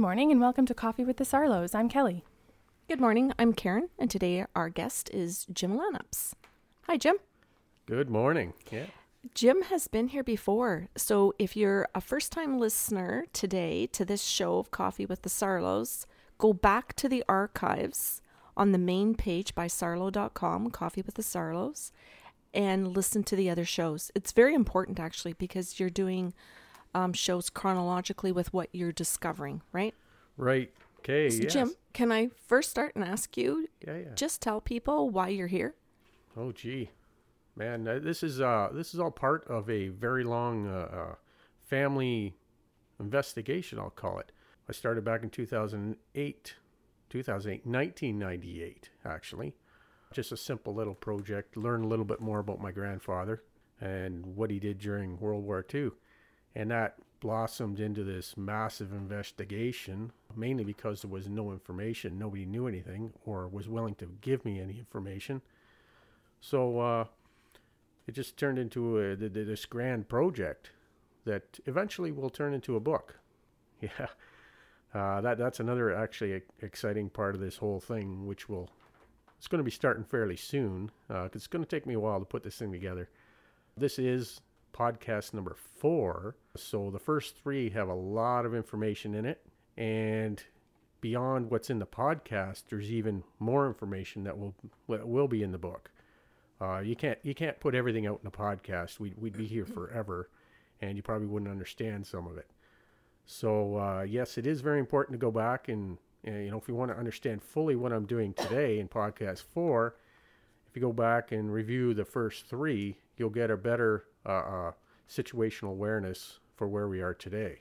Good morning and welcome to Coffee with the Sarlos. I'm Kelly. Good morning. I'm Karen, and today our guest is Jim Lanups. Hi, Jim. Good morning. Yeah. Jim has been here before, so if you're a first time listener today to this show of Coffee with the Sarlos, go back to the archives on the main page by sarlo.com, Coffee with the Sarlos, and listen to the other shows. It's very important actually because you're doing um, shows chronologically with what you're discovering, right? Right. Okay. So yes. Jim, can I first start and ask you? Yeah, yeah. Just tell people why you're here. Oh, gee, man, uh, this is uh, this is all part of a very long uh, uh, family investigation. I'll call it. I started back in 2008, 2008, 1998, actually. Just a simple little project. Learn a little bit more about my grandfather and what he did during World War II, and that blossomed into this massive investigation. Mainly because there was no information, nobody knew anything or was willing to give me any information. So uh, it just turned into a, th- th- this grand project that eventually will turn into a book. Yeah, uh, that that's another actually exciting part of this whole thing, which will it's going to be starting fairly soon. Uh, it's going to take me a while to put this thing together. This is podcast number four, so the first three have a lot of information in it, and beyond what's in the podcast, there's even more information that will will be in the book. Uh, you can't you can't put everything out in a podcast. We'd we'd be here forever, and you probably wouldn't understand some of it. So uh, yes, it is very important to go back and, and you know if you want to understand fully what I'm doing today in podcast four, if you go back and review the first three, you'll get a better uh, uh, situational awareness for where we are today.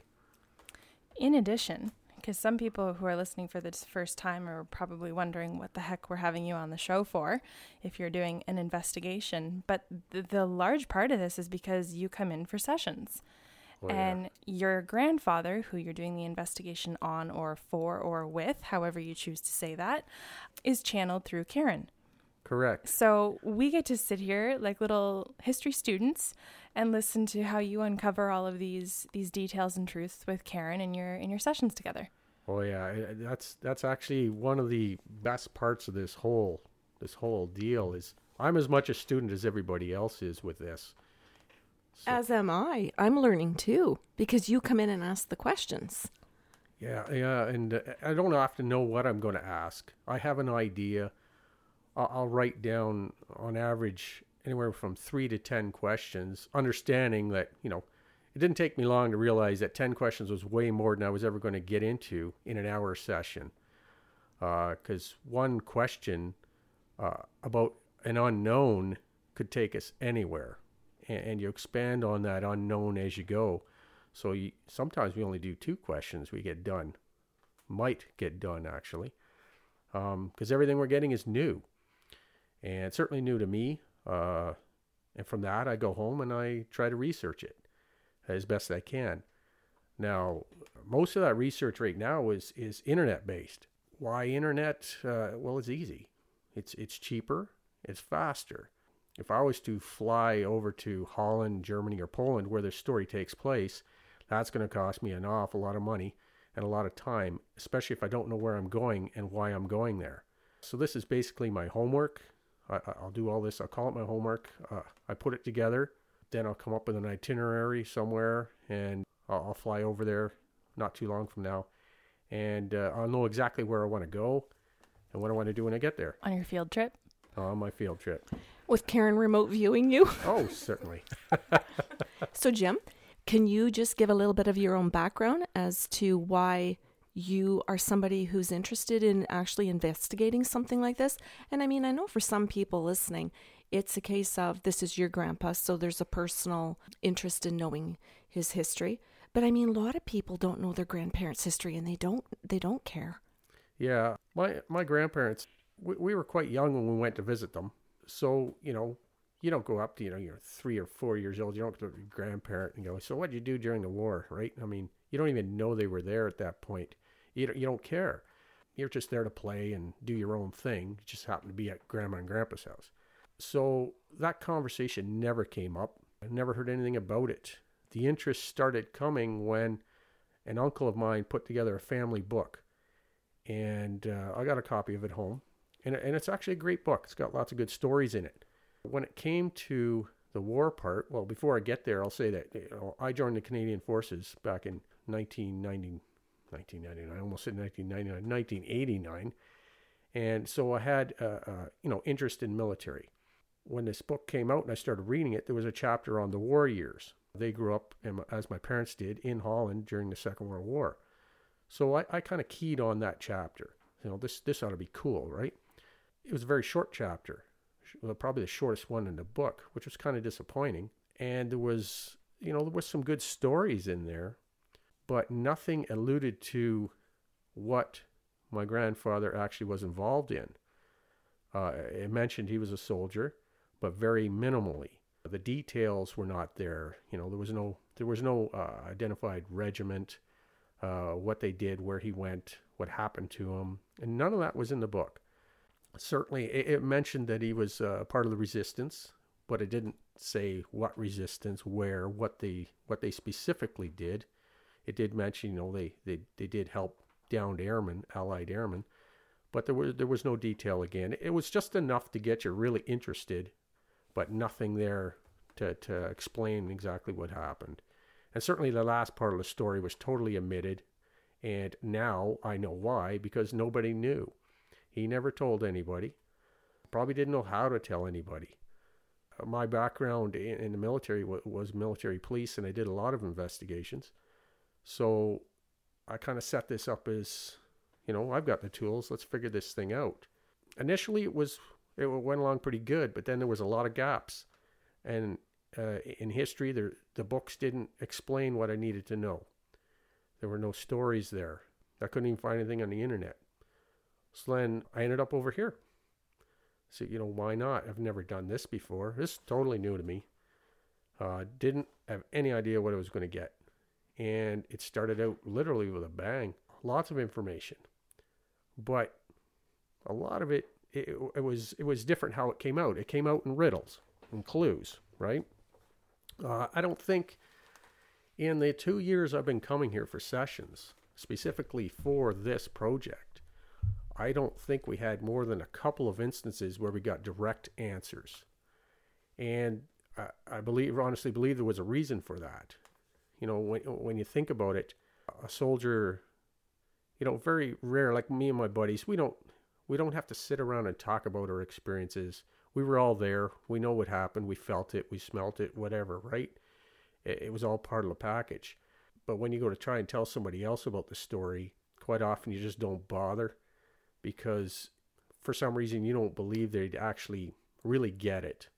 In addition, because some people who are listening for this first time are probably wondering what the heck we're having you on the show for if you're doing an investigation. But the, the large part of this is because you come in for sessions. Oh, yeah. and your grandfather, who you're doing the investigation on or for or with, however you choose to say that, is channeled through Karen. Correct. So we get to sit here like little history students and listen to how you uncover all of these these details and truths with Karen in your in your sessions together. Oh yeah, I- I- that's that's actually one of the best parts of this whole this whole deal is I'm as much a student as everybody else is with this. So- As am I. I'm learning too because you come in and ask the questions. Yeah, yeah, and uh, I don't often know what I'm going to ask. I have an idea. I'll, I'll write down on average anywhere from three to ten questions, understanding that you know it didn't take me long to realize that ten questions was way more than I was ever going to get into in an hour session. Because one question uh, about an unknown could take us anywhere, and, and you expand on that unknown as you go. So you, sometimes we only do two questions. We get done, might get done actually, because everything we're getting is new, and certainly new to me. Uh, and from that, I go home and I try to research it as best I can. Now, most of that research right now is is internet based. Why internet? Uh, well, it's easy. It's it's cheaper. It's faster. If I was to fly over to Holland, Germany, or Poland, where this story takes place, that's going to cost me an awful lot of money and a lot of time, especially if I don't know where I'm going and why I'm going there. So this is basically my homework. I, I- I'll do all this. I'll call it my homework. Uh, I put it together. Then I'll come up with an itinerary somewhere, and I'll, I'll fly over there not too long from now, and uh, I'll know exactly where I want to go and what I want to do when I get there On your field trip, on my field trip. With Karen remote viewing you. Oh, certainly. So, Jim, can you just give a little bit of your own background as to why you are somebody who's interested in actually investigating something like this? And I mean, I know for some people listening, it's a case of this is your grandpa, so there's a personal interest in knowing his history. But I mean, a lot of people don't know their grandparents' history, and they don't they don't care. Yeah, my my grandparents, we, we were quite young when we went to visit them. So you know, you don't go up to you know you're three or four years old. You don't go to your grandparent and go, so what did you do during the war, right? I mean, you don't even know they were there at that point. You don't, you don't care. You're just there to play and do your own thing. You just happen to be at grandma and grandpa's house. So that conversation never came up. I never heard anything about it. The interest started coming when an uncle of mine put together a family book, and uh, I got a copy of it home, and and it's actually a great book. It's got lots of good stories in it. When it came to the war part, well, before I get there, I'll say that you know, I joined the Canadian Forces back in 1990, 1999, I almost said 1999, 1989, and so I had uh, uh, you know interest in military. When this book came out and I started reading it, there was a chapter on the war years. They grew up, as my parents did, in Holland during the Second World War. So I, I kind of keyed on that chapter. You know, this this ought to be cool, right? It was a very short chapter, probably the shortest one in the book, which was kind of disappointing. And there was, you know, there was some good stories in there, but nothing alluded to what my grandfather actually was involved in. Uh, it mentioned he was a soldier, but very minimally. The details were not there. You know, there was no there was no uh, identified regiment, uh, what they did, where he went, what happened to him, and none of that was in the book. Certainly, it, it mentioned that he was uh, part of the resistance, but it didn't say what resistance, where, what they what they specifically did. It did mention, you know, they they, they did help downed airmen, Allied airmen, but there was there was no detail again. It was just enough to get you really interested, but nothing there to to explain exactly what happened. And certainly the last part of the story was totally omitted, and now I know why because nobody knew. He never told anybody. Probably didn't know how to tell anybody. My background in, the military was military police, and I did a lot of investigations. So I kind of set this up as, you know, I've got the tools. Let's figure this thing out. Initially, it was it went along pretty good, but then there was a lot of gaps, and uh, in history, the books didn't explain what I needed to know. There were no stories there. I couldn't even find anything on the internet. So then I ended up over here. So you know why not? I've never done this before. This is totally new to me. Uh, didn't have any idea what I was going to get and it started out literally with a bang. Lots of information, but a lot of it, it, it was it was different how it came out. It came out in riddles and clues, right? Uh, I don't think in the two years I've been coming here for sessions, specifically for this project, I don't think we had more than a couple of instances where we got direct answers. And I, I believe, honestly, believe there was a reason for that. You know, when when you think about it, a soldier, you know, very rare. Like me and my buddies, we don't we don't have to sit around and talk about our experiences. We were all there. We know what happened. We felt it. We smelt it. Whatever, right? It, it was all part of the package. But when you go to try and tell somebody else about the story, quite often you just don't bother because for some reason you don't believe they'd actually really get it.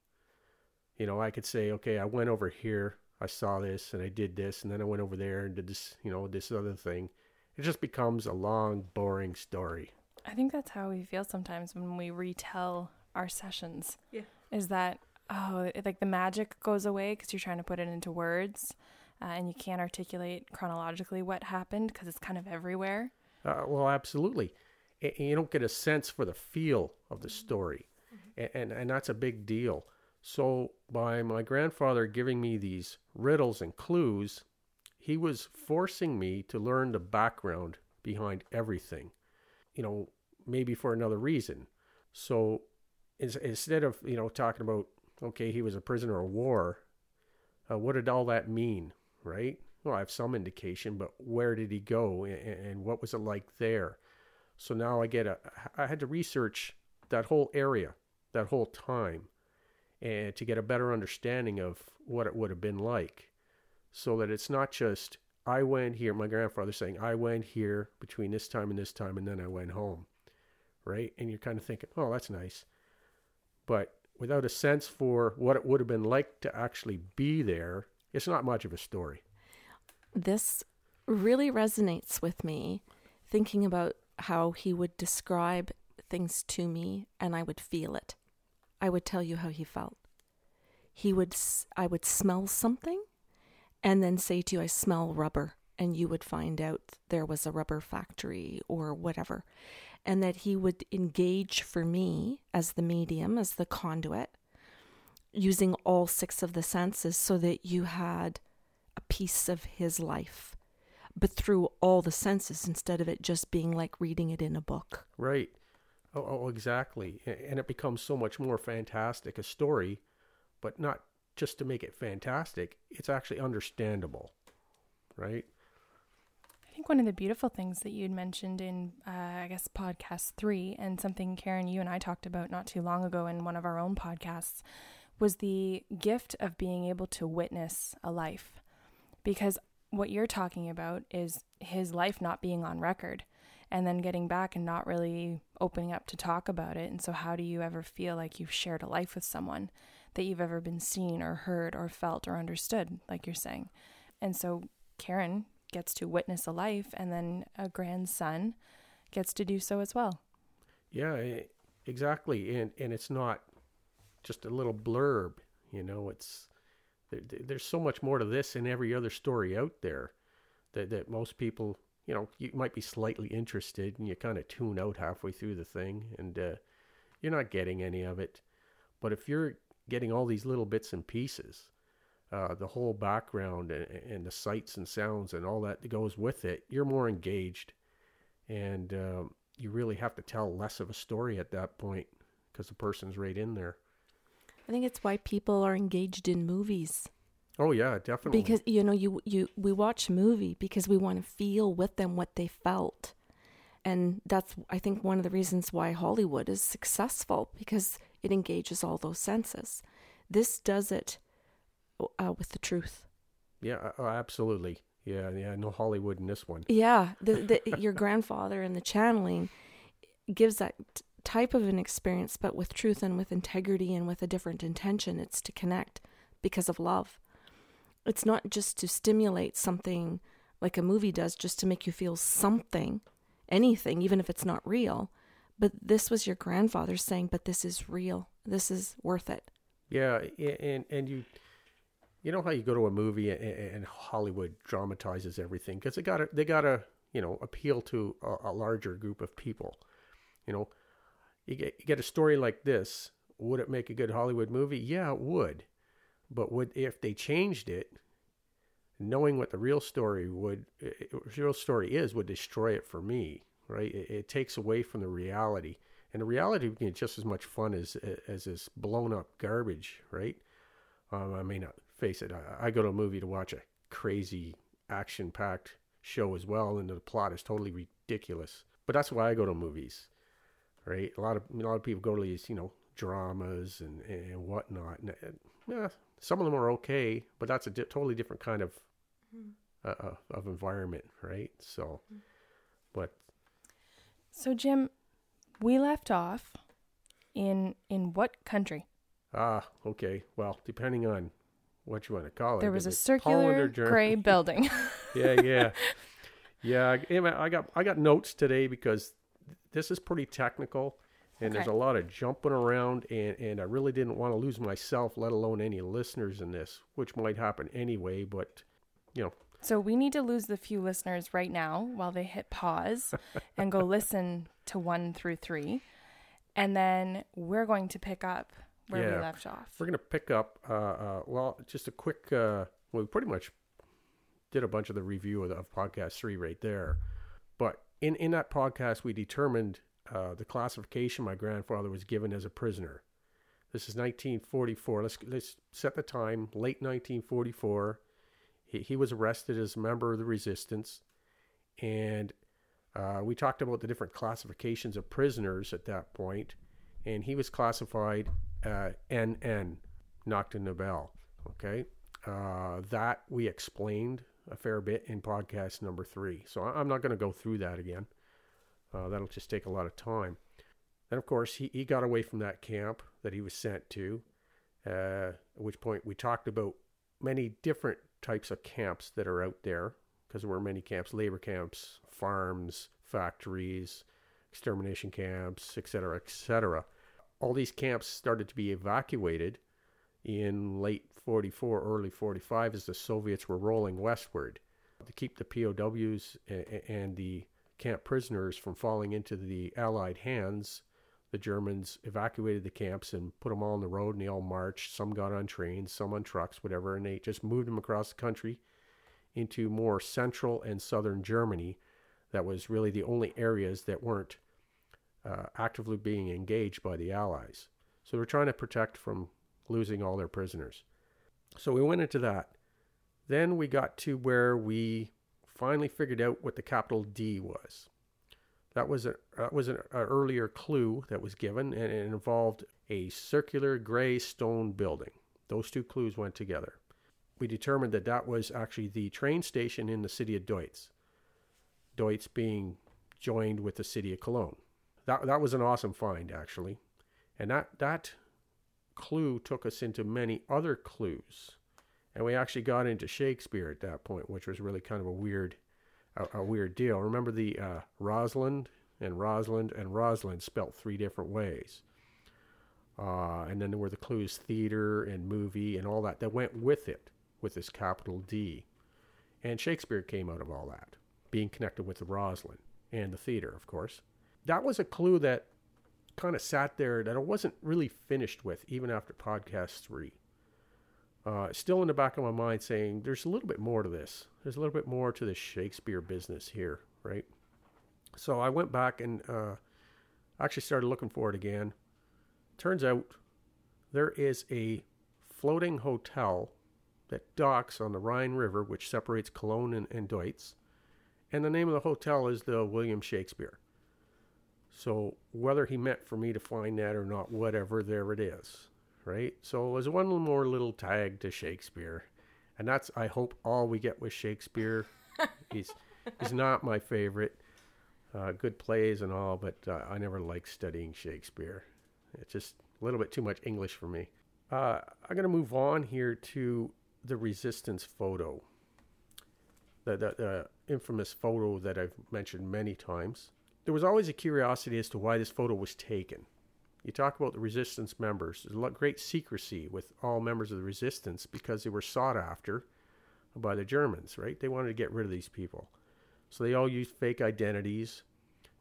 You know, I could say, okay, I went over here I saw this and I did this and then I went over there and did this, you know, this other thing. It just becomes a long, boring story. I think that's how we feel sometimes when we retell our sessions. Yeah. Is that, oh, it, like the magic goes away because you're trying to put it into words uh, and you can't articulate chronologically what happened because it's kind of everywhere. Uh, well, absolutely. And you don't get a sense for the feel of the story. Mm-hmm. And, and, and that's a big deal. So, by my grandfather giving me these riddles and clues, he was forcing me to learn the background behind everything, you know, maybe for another reason. So, instead of, you know, talking about, okay, he was a prisoner of war, uh, what did all that mean, right? Well, I have some indication, but where did he go and, and what was it like there? So now I get a, I had to research that whole area, that whole time and to get a better understanding of what it would have been like. So that it's not just I went here my grandfather saying I went here between this time and this time and then I went home right? And you're kind of thinking oh that's nice. But without a sense for what it would have been like to actually be there it's not much of a story. This really resonates with me thinking about how he would describe things to me and I would feel it I would tell you how he felt. He would, I would smell something and then say to you, I smell rubber. And you would find out there was a rubber factory or whatever. And that he would engage for me as the medium, as the conduit, using all six of the senses so that you had a piece of his life, but through all the senses instead of it just being like reading it in a book. Right. Oh, oh, exactly. And it becomes so much more fantastic a story, but not just to make it fantastic. It's actually understandable, right? I think one of the beautiful things that you'd mentioned in, uh, I guess, podcast three, and something Karen, you and I talked about not too long ago in one of our own podcasts, was the gift of being able to witness a life. Because what you're talking about is his life not being on record and then getting back and not really opening up to talk about it. And so, how do you ever feel like you've shared a life with someone that you've ever been seen or heard or felt or understood, like you're saying? And so, Karen gets to witness a life, and then a grandson gets to do so as well. Yeah, exactly. And and it's not just a little blurb, you know, it's there, there- there's so much more to this than every other story out there that that most people, you know, you might be slightly interested and you kind of tune out halfway through the thing and uh, you're not getting any of it. But if you're getting all these little bits and pieces, uh, the whole background and, and the sights and sounds and all that goes with it, you're more engaged, and um, you really have to tell less of a story at that point because the person's right in there. I think it's why people are engaged in movies. Oh yeah, definitely. because you know you you we watch a movie because we want to feel with them what they felt and that's i think one of the reasons why hollywood is successful because it engages all those senses this does it uh, with the truth yeah, oh, absolutely. Yeah, yeah. No Hollywood in this one. yeah the, the your grandfather and the channeling gives that t- type of an experience but with truth and with integrity and with a different intention it's to connect because of love it's not just to stimulate something like a movie does just to make you feel something anything even if it's not real but this was your grandfather saying but this is real this is worth it Yeah, and and you, you know how you go to a movie and, and Hollywood dramatizes everything because they gotta they gotta you know appeal to a, a larger group of people. You know, you get you get a story like this. Would it make a good Hollywood movie? Yeah, it would. But would if they changed it, knowing what the real story would eh, real story is would destroy it for me. Right? It, it takes away from the reality and the reality can be just as much fun as as this blown up garbage, right? Um, I mean, face it, I, I go to a movie to watch a crazy action packed show as well, and the plot is totally ridiculous. But that's why I go to movies, right? A lot of a lot of people go to these, you know, dramas and and whatnot. And, uh, yeah, some of them are okay, but that's a di- totally different kind of uh, uh, of environment, right? So, but So, Jim, we left off in in what country? Ah, okay. Well, depending on what you want to call it. There was a is it Holland or circular gray building. yeah, yeah, yeah. I- I got I got notes today because this is pretty technical, and there's a lot of jumping around, and and I really didn't want to lose myself, let alone any listeners in this, which might happen anyway. But you know, so we need to lose the few listeners right now while they hit pause and go listen to one through three, and then we're going to pick up where we left off. we're gonna pick up. Uh, uh, well, just a quick. Uh, well, we pretty much did a bunch of the review of, the, of podcast three right there, but in in that podcast we determined uh, the classification my grandfather was given as a prisoner. This is 1944. Let's let's set the time. Late 1944. He, he was arrested as a member of the resistance, and uh, we talked about the different classifications of prisoners at that point, and he was classified uh, NN, Nacht und Nebel. Okay, uh, that we explained a fair bit in podcast number three. So I'm not going to go through that again. Uh, that'll just take a lot of time. Then, of course, he, he got away from that camp that he was sent to, uh, at which point we talked about many different types of camps that are out there because there were many camps labor camps, farms, factories, extermination camps, etc., etc. All these camps started to be evacuated in late 44, early 45 as the Soviets were rolling westward to keep the POWs and the camp prisoners from falling into the Allied hands. The Germans evacuated the camps and put them all on the road, and they all marched. Some got on trains, some on trucks, whatever, and they just moved them across the country into more central and southern Germany. That was really the only areas that weren't uh, actively being engaged by the Allies. So they're trying to protect from losing all their prisoners. So we went into that. Then we got to where we finally figured out what the capital D was. That was a that was an, earlier clue that was given, and it involved a circular gray stone building. Those two clues went together. We determined that that was actually the train station in the city of Deutz. Deutz being joined with the city of Cologne. That that was an awesome find actually, and that that clue took us into many other clues, and we actually got into Shakespeare at that point, which was really kind of a weird a, a weird deal. Remember the uh, Rosalind and Rosalind and Rosalind spelt three different ways. Uh, and then there were the clues theater and movie and all that that went with it, with this capital D. And Shakespeare came out of all that, being connected with the Rosalind and the theater, of course. That was a clue that kind of sat there that I wasn't really finished with, even after podcast three. Uh, still in the back of my mind saying there's a little bit more to this. There's a little bit more to this Shakespeare business here, right? So I went back and uh, actually started looking for it again. Turns out there is a floating hotel that docks on the Rhine River, which separates Cologne and, and Deutz. And the name of the hotel is the William Shakespeare. So whether he meant for me to find that or not, whatever, there it is right? So it was one more little tag to Shakespeare. And that's, I hope, all we get with Shakespeare. he's, he's not my favorite. Uh, good plays and all, but uh, I never liked studying Shakespeare. It's just a little bit too much English for me. Uh, I'm going to move on here to the resistance photo, the, the, the infamous photo that I've mentioned many times. There was always a curiosity as to why this photo was taken. You talk about the resistance members. There's a lot great secrecy with all members of the resistance because they were sought after by the Germans, right? They wanted to get rid of these people. So they all used fake identities,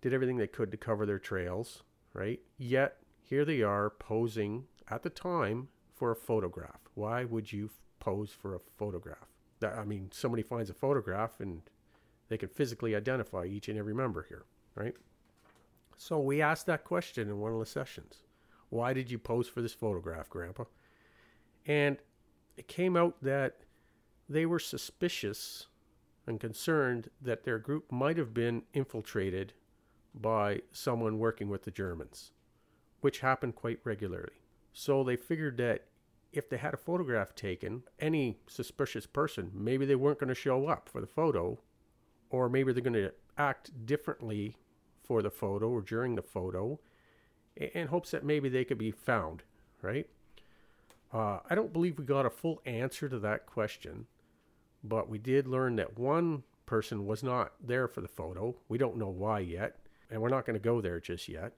did everything they could to cover their trails, right? Yet here they are posing at the time for a photograph. Why would you pose for a photograph? That, I mean, somebody finds a photograph and they can physically identify each and every member here, right? So we asked that question in one of the sessions. Why did you pose for this photograph, Grandpa? And it came out that they were suspicious and concerned that their group might have been infiltrated by someone working with the Germans, which happened quite regularly. So they figured that if they had a photograph taken, any suspicious person, maybe they weren't going to show up for the photo, or maybe they're going to act differently for the photo or during the photo in hopes that maybe they could be found, right? Uh, I don't believe we got a full answer to that question, but we did learn that one person was not there for the photo. We don't know why yet, and we're not going to go there just yet.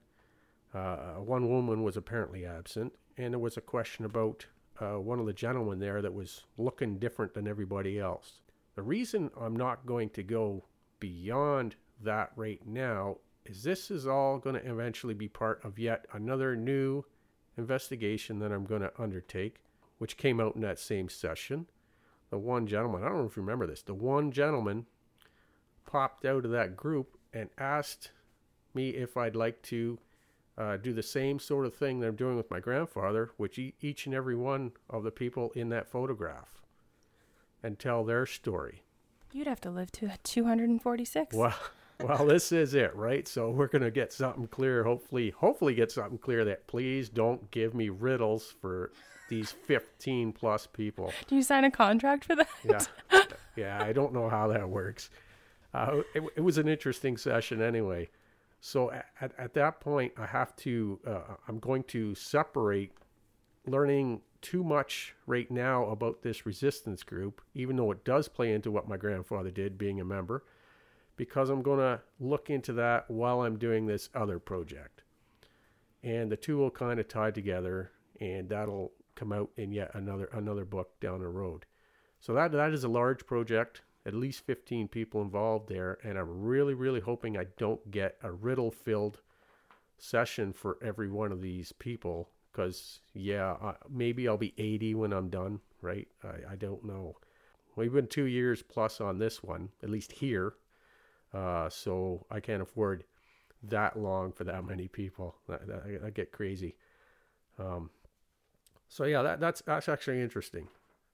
Uh, one woman was apparently absent, and there was a question about uh, one of the gentlemen there that was looking different than everybody else. The reason I'm not going to go beyond that right now is this is all going to eventually be part of yet another new investigation that I'm going to undertake, which came out in that same session. The one gentleman, I don't know if you remember this, the one gentleman popped out of that group and asked me if I'd like to uh, do the same sort of thing that I'm doing with my grandfather, which e- each and every one of the people in that photograph, and tell their story. You'd have to live to 246. Well, well, this is it, right? So we're gonna get something clear. Hopefully, hopefully get something clear that please don't give me riddles for these 15 plus people. Do you sign a contract for that? Yeah, yeah. I don't know how that works. Uh, it, it was an interesting session anyway. So at, at that point, I have to. Uh, I'm going to separate learning too much right now about this resistance group, even though it does play into what my grandfather did, being a member because I'm going to look into that while I'm doing this other project. And the two will kind of tie together and that'll come out in yet another another book down the road. So that that is a large project, at least 15 people involved there and I'm really really hoping I don't get a riddle filled session for every one of these people because yeah, uh, maybe I'll be 80 when I'm done, right? I, I don't know. We've been two years plus on this one, at least here. Uh, so I can't afford that long for that many people. That, that, I get crazy. Um, so yeah, that, that's that's actually interesting.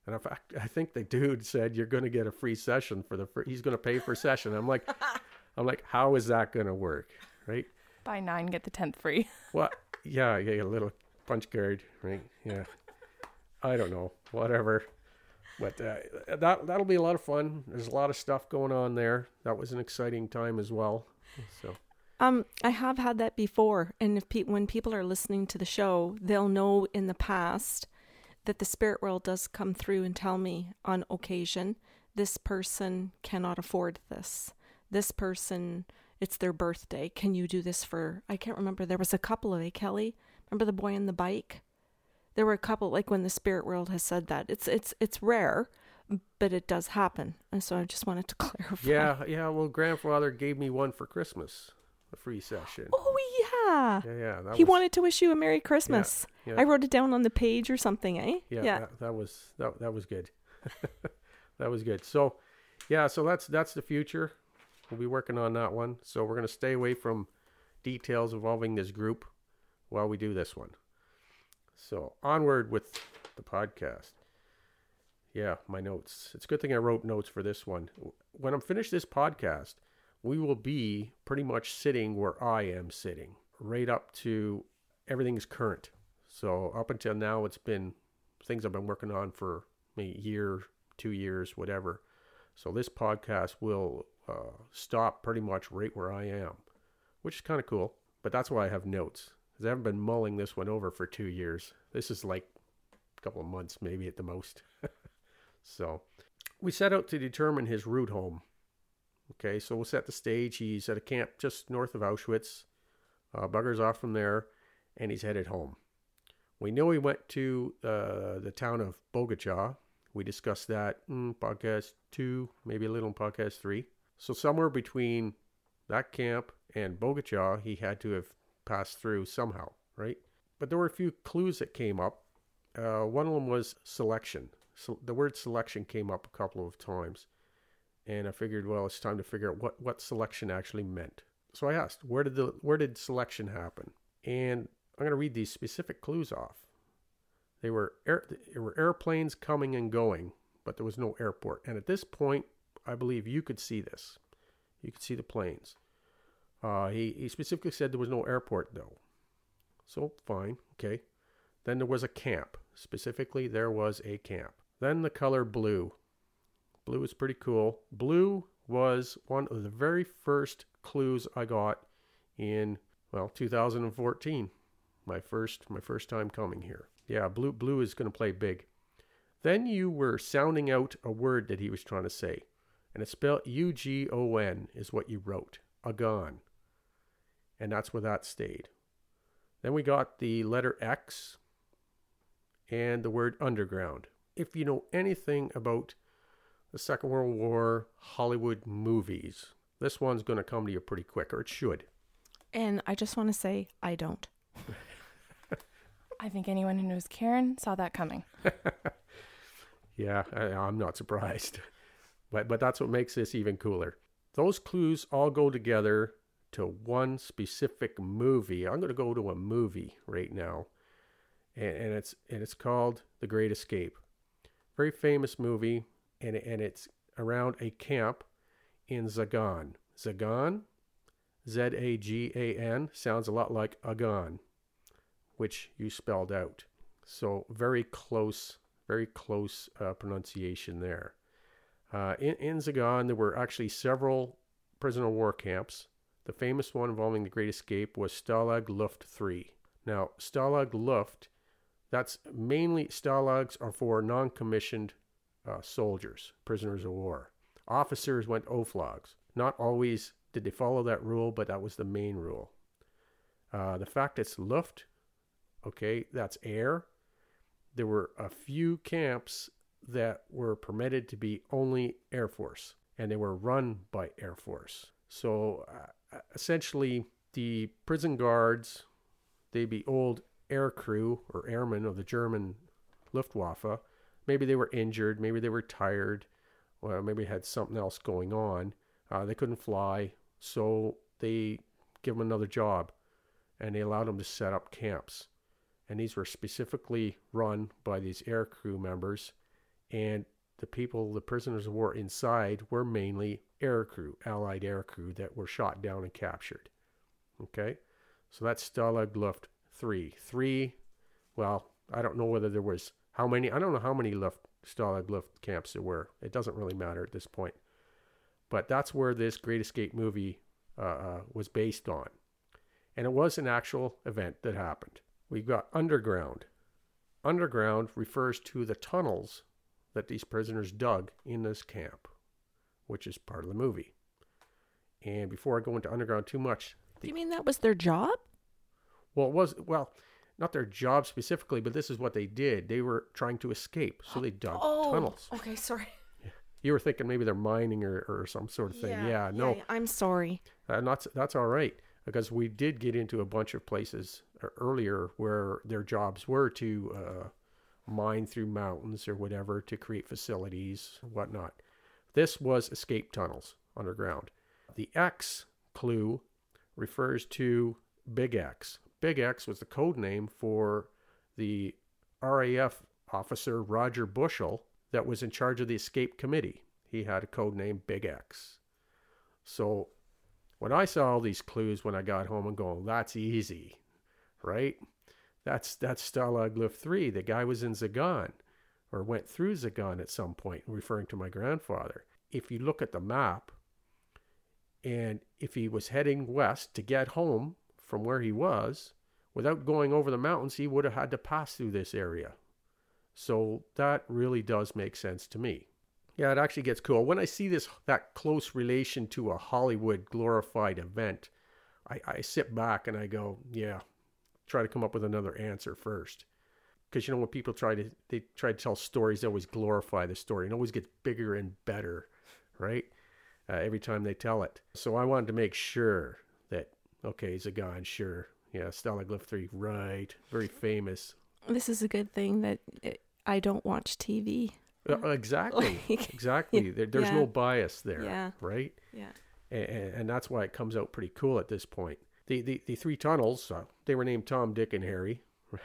And in fact, I think the dude said you're going to get a free session for the free, he's going to pay for session. I'm like, I'm like, how is that going to work, right? Buy nine, get the tenth free. Well, yeah, you get a little punch card, right? Yeah, I don't know, whatever. But uh, that that'll be a lot of fun. There's a lot of stuff going on there. That was an exciting time as well. So Um, I have had that before, and if pe- when people are listening to the show, they'll know in the past that the spirit world does come through and tell me on occasion, this person cannot afford this. This person, it's their birthday. Can you do this for? I can't remember. There was a couple of, eh, Kelly? Remember the boy on the bike? There were a couple, like when the spirit world has said that. It's it's it's rare, but it does happen, and so I just wanted to clarify. yeah, yeah. Well, grandfather gave me one for Christmas, a free session. Oh yeah. Yeah, yeah. He was, wanted to wish you a Merry Christmas. yeah. I wrote it down on the page or something, eh? yeah, That, that was that that was good. that was good. So, yeah, so that's that's the future. We'll be working on that one. So we're gonna stay away from details involving this group while we do this one. So onward with the podcast. Yeah, my notes. It's a good thing I wrote notes for this one. When I'm finished this podcast, we will be pretty much sitting where I am sitting, right up to everything's current. So up until now, it's been things I've been working on for a year, two years, whatever. So this podcast will uh, stop pretty much right where I am, which is kind of cool. But that's why I have notes because I haven't been mulling this one over for two years. This is like a couple of months, maybe at the most. so we set out to determine his route home. Okay, so we'll set the stage. He's at a camp just north of Auschwitz. Uh, buggers off from there, and he's headed home. We know he went to uh, the town of Bogacha. We discussed that in podcast two, maybe a little in podcast three. So somewhere between that camp and Bogacha, he had to have passed through somehow, right? But there were a few clues that came up. Uh, one of them was selection. So the word selection came up a couple of times, and I figured, well, it's time to figure out what what selection actually meant. So I asked, where did the where did selection happen? And I'm going to read these specific clues off. They were air, there were airplanes coming and going, but there was no airport. And at this point, I believe you could see this. You could see the planes. Uh, he, he specifically said there was no airport, though. So, fine, okay. Then there was a camp. Specifically, there was a camp. Then the color blue. Blue is pretty cool. Blue was one of the very first clues I got in, well, 2014. My first my first time coming here. Yeah, blue blue is going to play big. Then you were sounding out a word that he was trying to say. And it's spelled U G O N is what you wrote. Agon and that's where that stayed. Then we got the letter X and the word underground. If you know anything about the Second World War Hollywood movies, this one's going to come to you pretty quick, or it should. And I just want to say, I don't. I think anyone who knows Karen saw that coming. yeah, I, I'm not surprised. But, but that's what makes this even cooler. Those clues all go together to one specific movie. I'm going to go to a movie right now, and, and it's and it's called The Great Escape. Very famous movie, and and it's around a camp in Zagan. Zagan, Z A G A N, sounds a lot like Agon, which you spelled out. So very close, very close uh, pronunciation there. Uh, in, in Zagan, there were actually several prisoner of war camps. The famous one involving the Great Escape was Stalag Luft 3. Now, Stalag Luft, that's mainly, Stalags are for non commissioned uh, soldiers, prisoners of war. Officers went Oflags. Not always did they follow that rule, but that was the main rule. Uh, the fact it's Luft, okay, that's air. There were a few camps that were permitted to be only Air Force, and they were run by Air Force. So uh, essentially, the prison guards, they'd be old air crew or airmen of the German Luftwaffe. Maybe they were injured, maybe they were tired, Well, maybe had something else going on. Uh, they couldn't fly, so they give them another job, and they allowed them to set up camps. And these were specifically run by these air crew members, and the people, the prisoners of war inside, were mainly air crew, Allied air crew that were shot down and captured. Okay, so that's Stalag Luft three. Three, well, I don't know whether there was how many. I don't know how many Luft Stalag Luft camps there were. It doesn't really matter at this point. But that's where this Great Escape movie uh, uh, was based on, and it was an actual event that happened. We've got underground. Underground refers to the tunnels that these prisoners dug in this camp, which is part of the movie. And before I go into underground too much, Do you mean that was their job? well, it was well, not their job specifically, but this is what they did. They were trying to escape, so they dug tunnels. okay, sorry. You were thinking maybe they're mining or, or some sort of thing. Yeah, no, I'm sorry. Uh, that's that's all right because we did get into a bunch of places uh, earlier where their jobs were to uh, mine through mountains or whatever to create facilities, whatnot. This was escape tunnels underground. The X clue refers to Big X. Big X was the code name for the RAF officer Roger Bushell that was in charge of the escape committee. He had a code name Big X. So when I saw all these clues when I got home and going, that's easy, right? That's that's Stalag Luft 3. The guy was in Zagan or went through Zagan at some point, referring to my grandfather. If you look at the map, and if he was heading west to get home from where he was, without going over the mountains, he would have had to pass through this area. So that really does make sense to me. Yeah, it actually gets cool. When I see this that close relation to a Hollywood glorified event, I, I sit back and I go, yeah, try to come up with another answer first. Because you know when people try to they try to tell stories, they always glorify the story and always gets bigger and better, right? Uh, every time they tell it. So I wanted to make sure that okay, Zagan, sure, yeah, Stalag Luft three, right, very famous. This is a good thing that uh, I don't watch TV. Uh, exactly, Like, exactly. There, there's yeah. no bias there, Yeah. right? Yeah. and, and that's why it comes out pretty cool at this point. The the, the three tunnels, uh, they were named Tom, Dick, and Harry.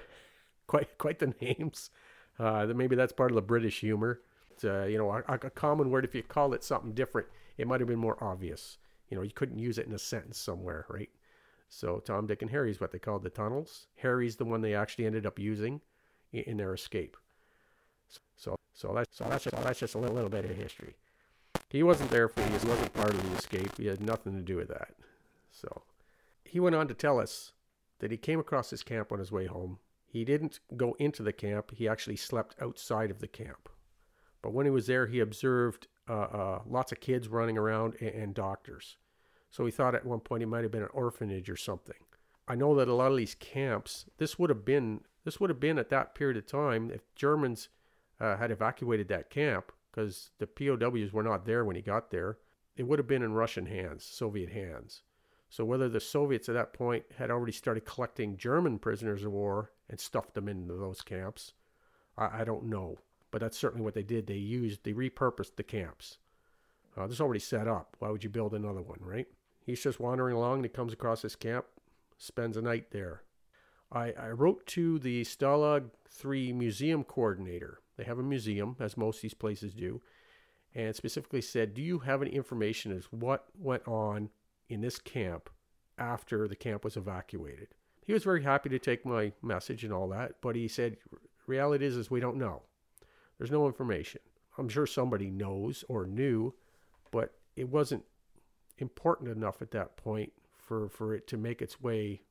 quite quite the names. Uh, maybe that's part of the British humor. Uh, you know, a, a common word. If you call it something different, it might have been more obvious. You know, you couldn't use it in a sentence somewhere, right? So Tom, Dick, and Harry is what they called the tunnels. Harry's the one they actually ended up using in, in their escape. So so that's so that's just, that's just a little, little bit of history. He wasn't there for. He wasn't part of the escape. He had nothing to do with that. So he went on to tell us that he came across this camp on his way home. He didn't go into the camp. He actually slept outside of the camp. But when he was there, he observed uh, uh, lots of kids running around and, and doctors. So he thought at one point he might have been an orphanage or something. I know that a lot of these camps, this would have been this would have been at that period of time if Germans uh, had evacuated that camp because the POWs were not there when he got there. It would have been in Russian hands, Soviet hands. So whether the Soviets at that point had already started collecting German prisoners of war and stuffed them into those camps, I, I don't know. But that's certainly what they did. They used, they repurposed the camps. Uh, this is already set up. Why would you build another one, right? He's just wandering along and he comes across this camp, spends a night there. I, I wrote to the Stalag 3 museum coordinator. They have a museum, as most of these places do, and specifically said, Do you have any information as what went on in this camp after the camp was evacuated? He was very happy to take my message and all that, but he said, Reality is, is we don't know. There's no information. I'm sure somebody knows or knew, but it wasn't important enough at that point for, for it to make its way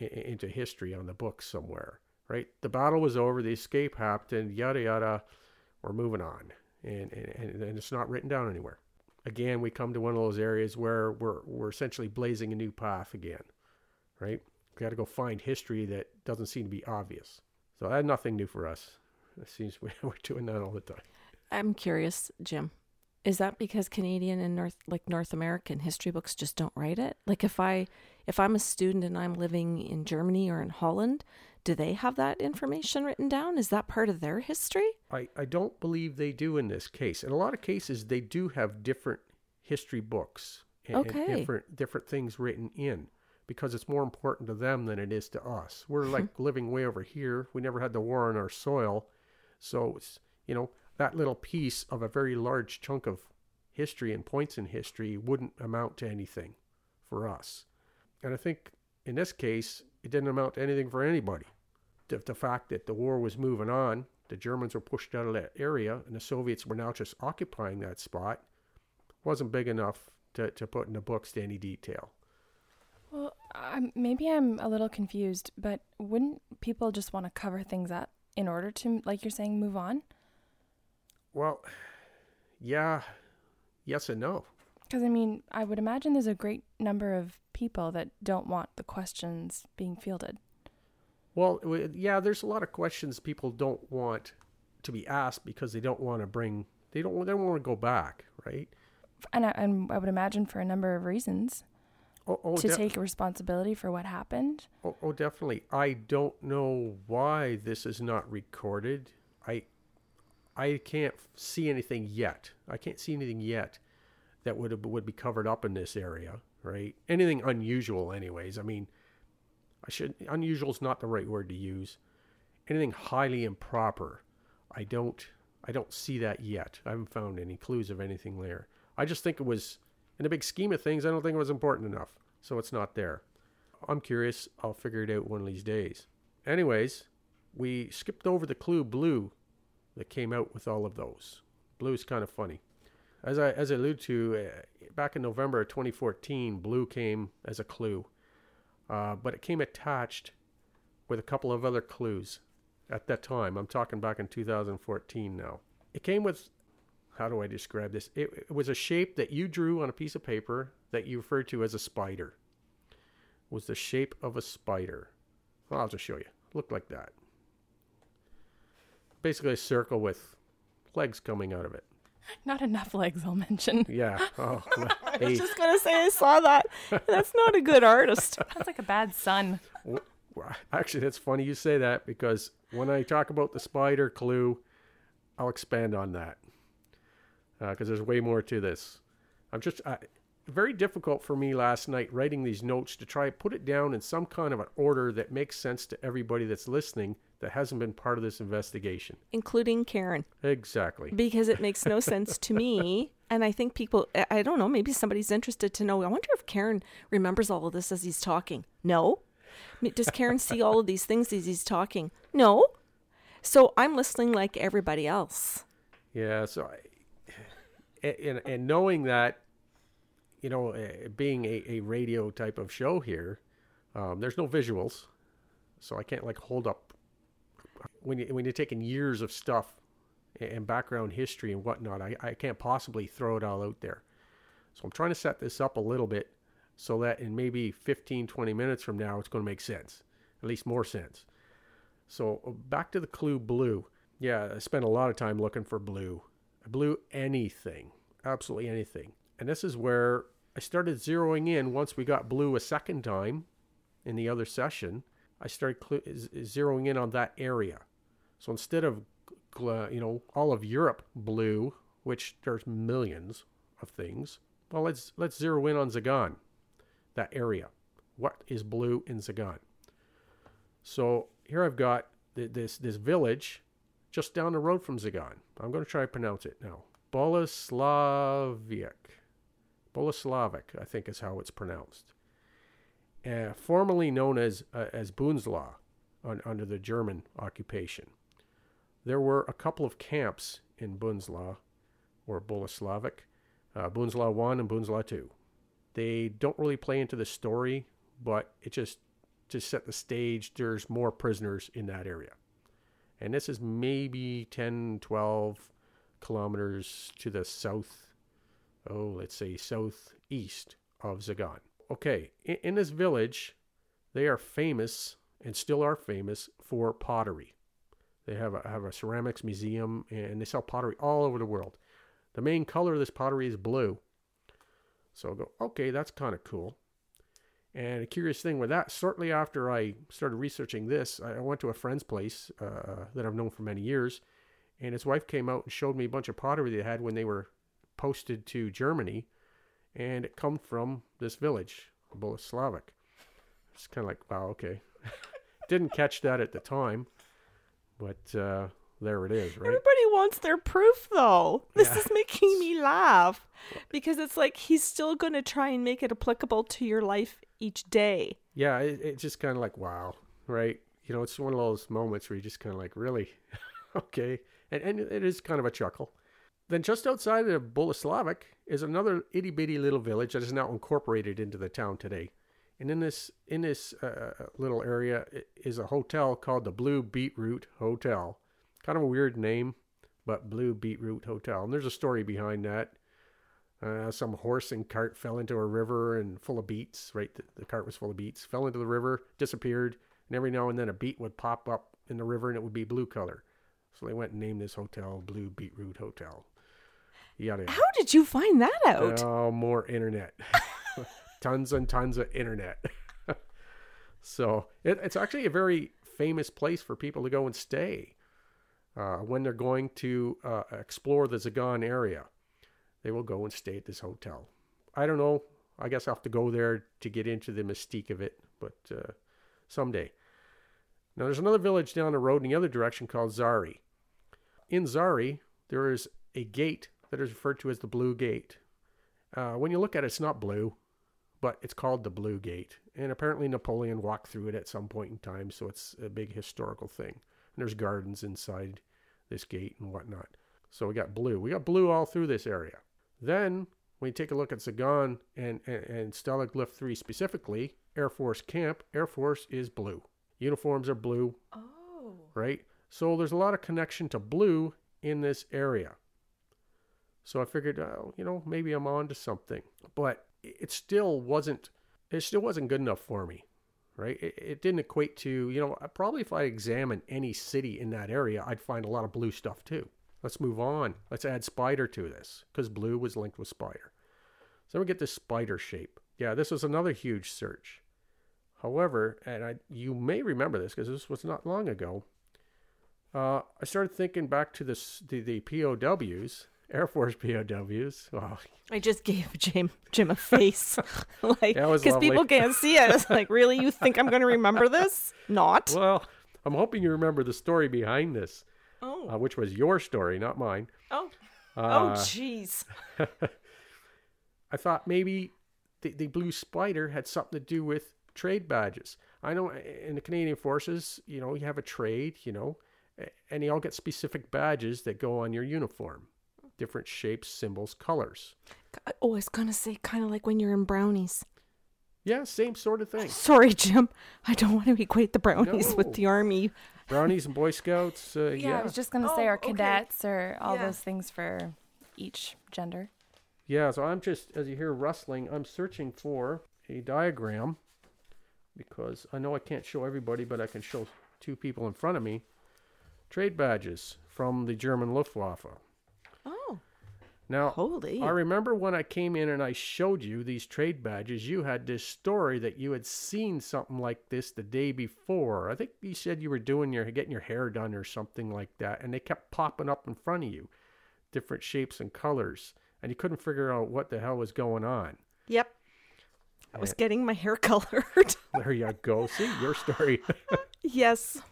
i- i- into history on the books somewhere, right? The battle was over, the escape happened, yada yada. We're moving on, and and, and it's not written down anywhere. Again, we come to one of those areas where we're we're essentially blazing a new path again, right? We got to go find history that doesn't seem to be obvious. So that's nothing new for us. It seems we- we're doing that all the time. I'm curious, Jim. Is that because Canadian and North like North American history books just don't write it? Like if I if I'm a student and I'm living in Germany or in Holland, Do they have that information written down? Is that part of their history? I, I don't believe they do in this case. In a lot of cases, they do have different history books and, and Okay. different different things written in because it's more important to them than it is to us. We're hmm. like living way over here. We never had the war on our soil, so it's you know that little piece of a very large chunk of history and points in history wouldn't amount to anything for us. And I think in this case, it didn't amount to anything for anybody. The, the fact that the war was moving on, the Germans were pushed out of that area, and the Soviets were now just occupying that spot, wasn't big enough to, to put in the books to any detail. Well, I'm, maybe I'm a little confused, but wouldn't people just want to cover things up in order to, like you're saying, move on? Well, yeah, yes and no. Because I mean, I would imagine there's a great number of people that don't want the questions being fielded. Well, yeah, there's a lot of questions people don't want to be asked because they don't want to bring, they don't, they don't want to go back, right? And I, and I would imagine for a number of reasons Oh, oh, to de- take responsibility for what happened. Oh, oh, definitely. I don't know why this is not recorded. I, I can't see anything yet. I can't see anything yet that would have, would be covered up in this area, right? Anything unusual, anyways. I mean, I should unusual is not the right word to use. Anything highly improper, I don't. I don't see that yet. I haven't found any clues of anything there. I just think it was, in the big scheme of things, I don't think it was important enough, so it's not there. I'm curious. I'll figure it out one of these days. Anyways, we skipped over the clue blue that came out with all of those. Blue is kind of funny. As I as I alluded to, uh, back in November of 2014, blue came as a clue, uh, but it came attached with a couple of other clues at that time. I'm talking back in 2014 now. It came with, how do I describe this? It, it was a shape that you drew on a piece of paper that you referred to as a spider. It was the shape of a spider. Well, I'll just show you. It looked like that. Basically, a circle with legs coming out of it. Not enough legs, I'll mention. Yeah. Oh, I was just gonna say I saw that. That's not a good artist. That's like a bad son. Well, Actually, that's funny you say that because when I talk about the spider clue, I'll expand on that uh, because there's way more to this. I'm just very difficult for me last night writing these notes to try to put it down in some kind of an order that makes sense to everybody that's listening that hasn't been part of this investigation. Including Karen. Exactly. because it makes no sense to me. And I think people, I- don't know, maybe somebody's interested to know. I wonder if Karen remembers all of this as he's talking. No. Does Karen see all of these things as he's talking? No. So I'm listening like everybody else. Yeah. So, I, and and knowing that, you know, uh, being a, a radio type of show here, um, there's no visuals, so I can't like hold up when you when you're taking years of stuff and background history and whatnot. I, I can't possibly throw it all out there. So I'm trying to set this up a little bit so that in maybe 15, 20 minutes from now, it's going to make sense, at least more sense. So back to the clue blue. Yeah, I spent a lot of time looking for blue. I blew anything, absolutely anything. And this is where I started zeroing in once we got blue a second time in the other session. I started cl- zeroing in on that area. So instead of you know all of Europe blue, which there's millions of things, well let's let's zero in on Zagan, that area. What is blue in Zagan? So here I've got th- this this village just down the road from Zagan. I'm going to try to pronounce it now. Boleslavic. Boleslavic, I think is how it's pronounced. Uh, formerly known as uh, as un, under the German occupation. There were a couple of camps in Bunzlau, or Boleslavic, uh, Bunzlau 1 and Bunzlau 2. They don't really play into the story, but it just to set the stage, there's more prisoners in that area. And this is maybe 10, 12 kilometers to the south, oh, let's say southeast of Zagan. Okay, in, in this village, they are famous and still are famous for pottery. They have a, have a ceramics museum and they sell pottery all over the world. The main color of this pottery is blue. So I go, okay, that's kind of cool. And a curious thing with that, shortly after I started researching this, I went to a friend's place uh, that I've known for many years, and his wife came out and showed me a bunch of pottery they had when they were posted to Germany, and it come from this village, Boleslavic. It's kind of like, wow, okay. Didn't catch that at the time, but uh, there it is, right? Everybody wants their proof, though. This Yeah. is making me laugh because it's like he's still going to try and make it applicable to your life each day. Yeah, it, it's just kind of like, wow, right? You know, it's one of those moments where you just kind of like, really? okay. And, and it is kind of a chuckle. Then just outside of Boleslavic is another itty bitty little village that is now incorporated into the town today. And in this in this uh, little area is a hotel called the Blue Beetroot Hotel. Kind of a weird name, but Blue Beetroot Hotel. And there's a story behind that. Uh, some horse and cart fell into a river and full of beets. Right, the, the cart was full of beets. Fell into the river, disappeared, and every now and then a beet would pop up in the river and it would be blue color. So they went and named this hotel Blue Beetroot Hotel. Yada yada. How did you find that out? Oh, more internet. tons and tons of internet. so it, it's actually a very famous place for people to go and stay uh, when they're going to uh, explore the Zagan area. They will go and stay at this hotel. I don't know. I guess I'll have to go there to get into the mystique of it, but uh, someday. Now, there's another village down the road in the other direction called Zari. In Zari, there is a gate that is referred to as the Blue Gate. Uh, when you look at it, it's not blue, but it's called the Blue Gate. And apparently Napoleon walked through it at some point in time, so it's a big historical thing. And there's gardens inside this gate and whatnot. So we got blue. We got blue all through this area. Then, when you take a look at Sagan and, and, and Stalag Luft 3 specifically, Air Force Camp, Air Force is blue. Uniforms are blue, Oh. right? So there's a lot of connection to blue in this area. So I figured, oh, you know, maybe I'm on to something. But it still wasn't, it still wasn't good enough for me, right? It, it didn't equate to, you know, probably if I examined any city in that area, I'd find a lot of blue stuff too. Let's move on. Let's add spider to this because blue was linked with spider. So we get this spider shape. Yeah, this was another huge search. However, and I, you may remember this because this was not long ago. Uh, I started thinking back to this, the, the POWs, Air Force POWs. Wow, I just gave Jim Jim a face, like because people can't see it. It's like, really, you think I'm going to remember this? Not. Well, I'm hoping you remember the story behind this, Oh, uh, which was your story, not mine. oh, oh, Uh, jeez. I thought maybe the, the blue spider had something to do with trade badges. I know in the Canadian Forces, you know, you have a trade, you know, and you all get specific badges that go on your uniform, different shapes, symbols, colors. Oh, I was gonna say kind of like when you're in brownies. Yeah, same sort of thing. Sorry, Jim. I don't want to equate the brownies No. with the army. Brownies and Boy Scouts. Uh, Yeah, yeah, I was just gonna Oh, say, or okay. cadets, or all Yeah. those things for each gender. Yeah, so I'm just, as you hear rustling, I'm searching for a diagram because I know I can't show everybody, but I can show two people in front of me. Trade badges from the German Luftwaffe. Now, holy! I remember when I came in and I showed you these trade badges, you had this story that you had seen something like this the day before. I think you said you were doing your getting your hair done or something like that, and they kept popping up in front of you, different shapes and colors, and you couldn't figure out what the hell was going on. Yep. I was getting my hair colored. There you go. See your story. yes.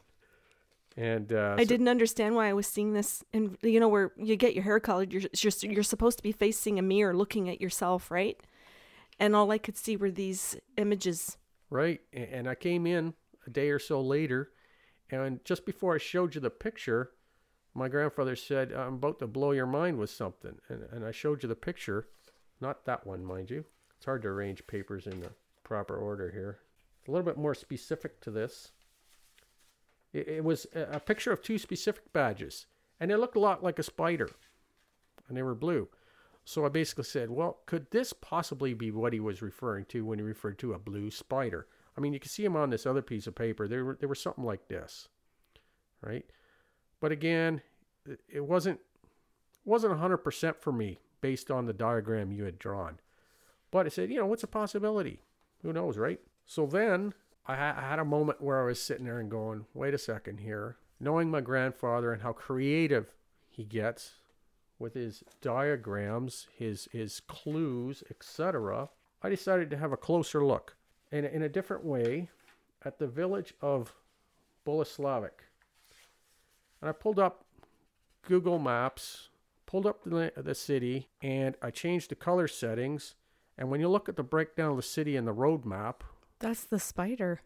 And uh, I so- didn't understand why I was seeing this. And you know, where you get your hair colored, you're you're, you're supposed to be facing a mirror, looking at yourself, right? And all I could see were these images. Right. And I came in a day or so later, and just before I showed you the picture, my grandfather said, I'm about to blow your mind with something. And, and I showed you the picture. Not that one, mind you. It's hard to arrange papers in the proper order here. It's a little bit more specific to this. It, it was a, picture of two specific badges, and they looked a lot like a spider, and they were blue. So I basically said, well, could this possibly be what he was referring to when he referred to a blue spider? I mean, you can see him on this other piece of paper. They were they were something like this, right? But again, it- it wasn't wasn't hundred percent for me based on the diagram you had drawn. But I said, you know, what's a possibility? Who knows, right? So then I, I had a moment where I was sitting there and going, wait a second here. Knowing my grandfather and how creative he gets with his diagrams, his his clues, etc., I decided to have a closer look in a, in a different way at the village of Boleslavik. And I pulled up Google Maps, pulled up the, the city, and I changed the color settings. And when you look at the breakdown of the city and the road map, That's the spider.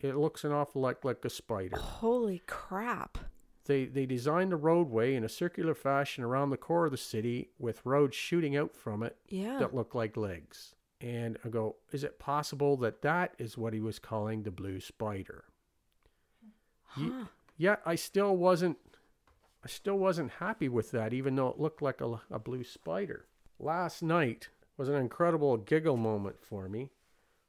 it looks an awful lot like a spider. Holy crap. They they designed the roadway in a circular fashion around the core of the city with roads shooting out from it Yeah. that look like legs. And I go, is it possible that that is what he was calling the blue spider? Ye- Huh. Yet I still wasn't I still wasn't happy with that even though it looked like a, a blue spider. Last night was an incredible giggle moment for me,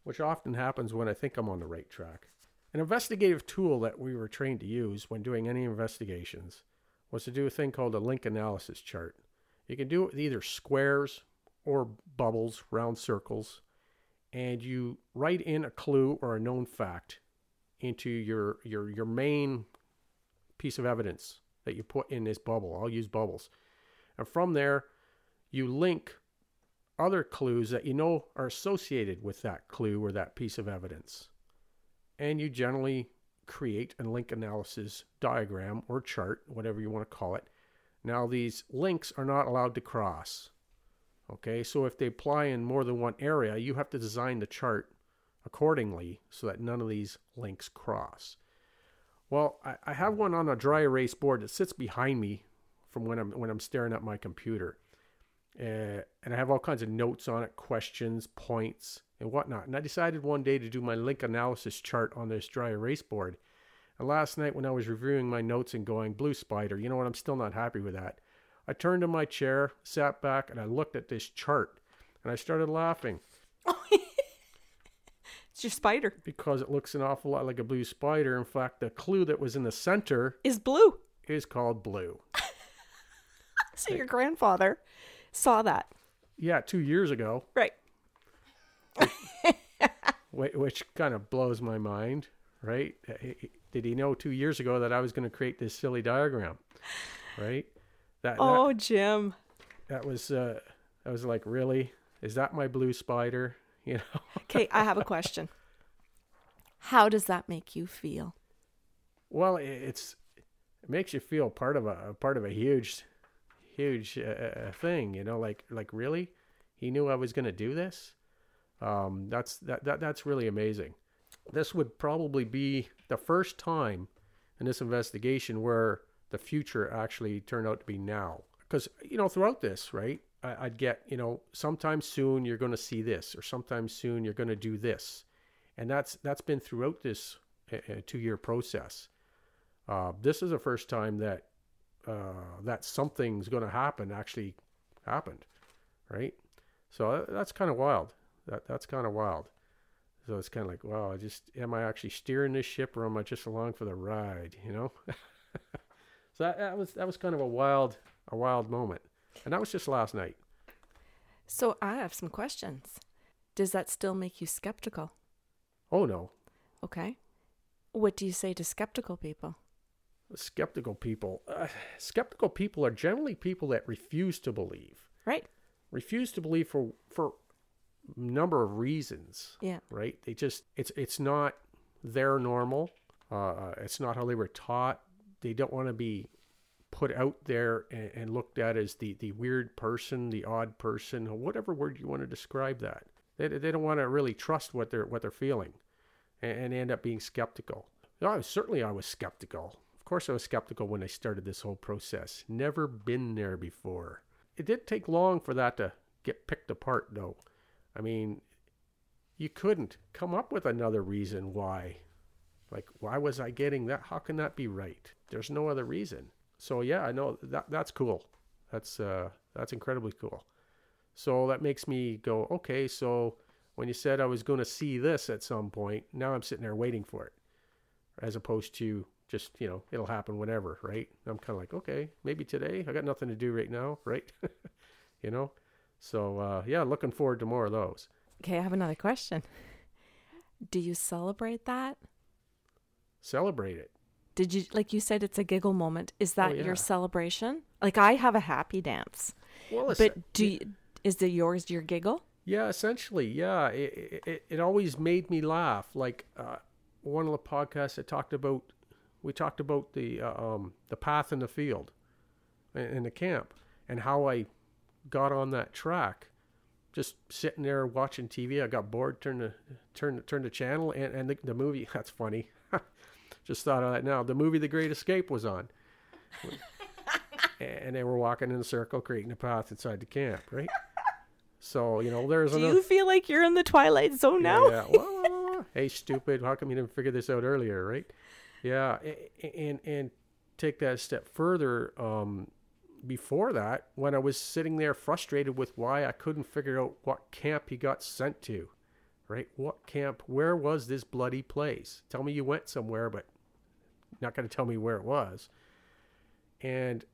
which often happens when I think I'm on the right track. An investigative tool that we were trained to use when doing any investigations was to do a thing called a link analysis chart. You can do it with either squares or bubbles, round circles, and you write in a clue or a known fact into your your your main piece of evidence that you put in this bubble. I'll use bubbles. And from there, you link other clues that you know are associated with that clue or that piece of evidence. And you generally create a link analysis diagram or chart, whatever you want to call it. Now, these links are not allowed to cross. Okay, so if they apply in more than one area, you have to design the chart accordingly so that none of these links cross. Well, I, I have one on a dry erase board that sits behind me from when I'm when I'm staring at my computer, uh, and I have all kinds of notes on it, questions, points, and whatnot. And I decided one day to do my link analysis chart on this dry erase board. And last night, when I was reviewing my notes and going blue spider, you know what? I'm still not happy with that. I turned in my chair, sat back, and I looked at this chart, and I started laughing It's your spider. because it looks an awful lot like a blue spider. In fact, the clue that was in the center Is blue. is called blue. So your grandfather saw that. Yeah, two years ago, Right. whi- which kind of blows my mind, right? Did he know two years ago that I was going to create this silly diagram, right? That Oh, Jim. that, that was uh, that was like really is that my blue spider? You know, Okay, I have a question. How does that make you feel? well, it's it makes you feel part of a part of a huge, huge uh, uh, thing. You know, like like really, he knew I was going to do this. Um, that's that, that that's really amazing. This would probably be the first time in this investigation where the future actually turned out to be now. Because you know, throughout this, right, I, I'd get you know, sometime soon you're going to see this, or sometime soon you're going to do this, and that's that's been throughout this uh, uh, two-year process. Uh, this is the first time that uh, that something's going to happen actually happened, right? So that's kind of wild. That that's kind of wild. So it's kind of like, wow, I just am I actually steering this ship, or am I just along for the ride? You know. so that, that was that was kind of a wild a wild moment, and that was just last night. So I have some questions. Does that still make you skeptical? Oh no, Okay. What do you say to skeptical people? Skeptical people. Uh, skeptical people are generally people that refuse to believe. Right. Refuse to believe for for a number of reasons. Yeah. right? They just it's it's not their normal. Uh, it's not how they were taught. They don't want to be put out there and, and looked at as the the weird person, the odd person, or whatever word you want to describe that. They they don't want to really trust what they're what they're feeling, and, and end up being skeptical. No, certainly I was skeptical. Course, I was skeptical when I started this whole process. Never been there before. It didn't take long for that to get picked apart, though. I mean, you couldn't come up with another reason why. Like, why was I getting that? How can that be right? There's no other reason. So yeah, I know that that's cool. That's uh, that's incredibly cool. So that makes me go, okay. So when you said I was going to see this at some point, now I'm sitting there waiting for it, as opposed to just you know it'll happen whenever, right? I'm kind of like, okay, maybe today. I got nothing to do right now, right? you know. So uh, yeah, looking forward to more of those. Okay, I have another question. Do you celebrate that? Celebrate it. Did you like you said it's a giggle moment? Is that Oh, yeah. your celebration? Like I have a happy dance, Well, but do you, is the yours your giggle? Yeah, essentially, yeah. It, it, it always made me laugh. Like uh, one of the podcasts i talked about, we talked about the uh, um, the path in the field, in, in the camp, and how I got on that track, just sitting there watching TV. I got bored, turned the turn turn the channel, and and the, the movie. That's funny. just thought of that now. The movie The Great Escape was on. and they were walking in a circle, creating a path inside the camp, right? So you know, there's Do another. you feel like you're in the twilight zone now? Yeah. Wah. hey, stupid! How come you didn't figure this out earlier, right? Yeah, a- a- and and take that a step further. Um, before that, when I was sitting there frustrated with why I couldn't figure out what camp he got sent to, right? What camp? Where was this bloody place? Tell me you went somewhere, but not going to tell me where it was. And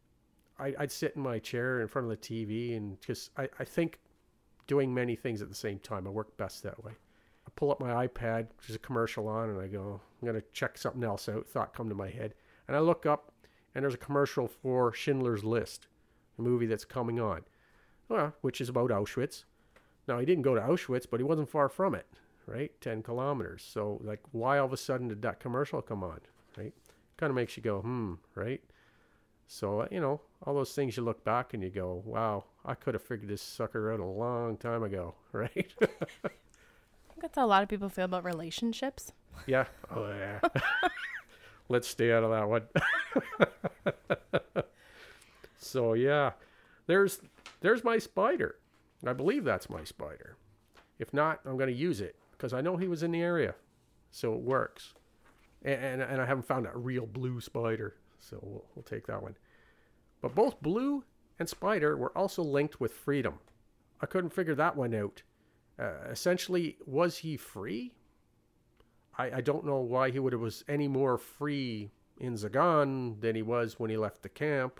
I, I'd sit in my chair in front of the TV and just I, I think doing many things at the same time. I work best that way. Pull up my iPad, there's a commercial on, and I go, I'm going to check something else out. Thought come to my head. And I look up, and there's a commercial for Schindler's List, a movie that's coming on, well, which is about Auschwitz. Now, he didn't go to Auschwitz, but he wasn't far from it, right? 10 kilometers. So, like, why all of a sudden did that commercial come on, right? Kind of makes you go, hmm, right? So, uh, you know, all those things you look back and you go, wow, I could have figured this sucker out a long time ago, right? Think that's how a lot of people feel about relationships. yeah. Oh, yeah. Let's stay out of that one. so, yeah, there's there's my spider. I believe that's my spider. If not, I'm going to use it because I know he was in the area. So it works. And, and, and I haven't found a real blue spider. So we'll, we'll take that one. But both blue and spider were also linked with freedom. I couldn't figure that one out. Uh, essentially, was he free? I, I don't know why he would have was any more free in Zagan than he was when he left the camp.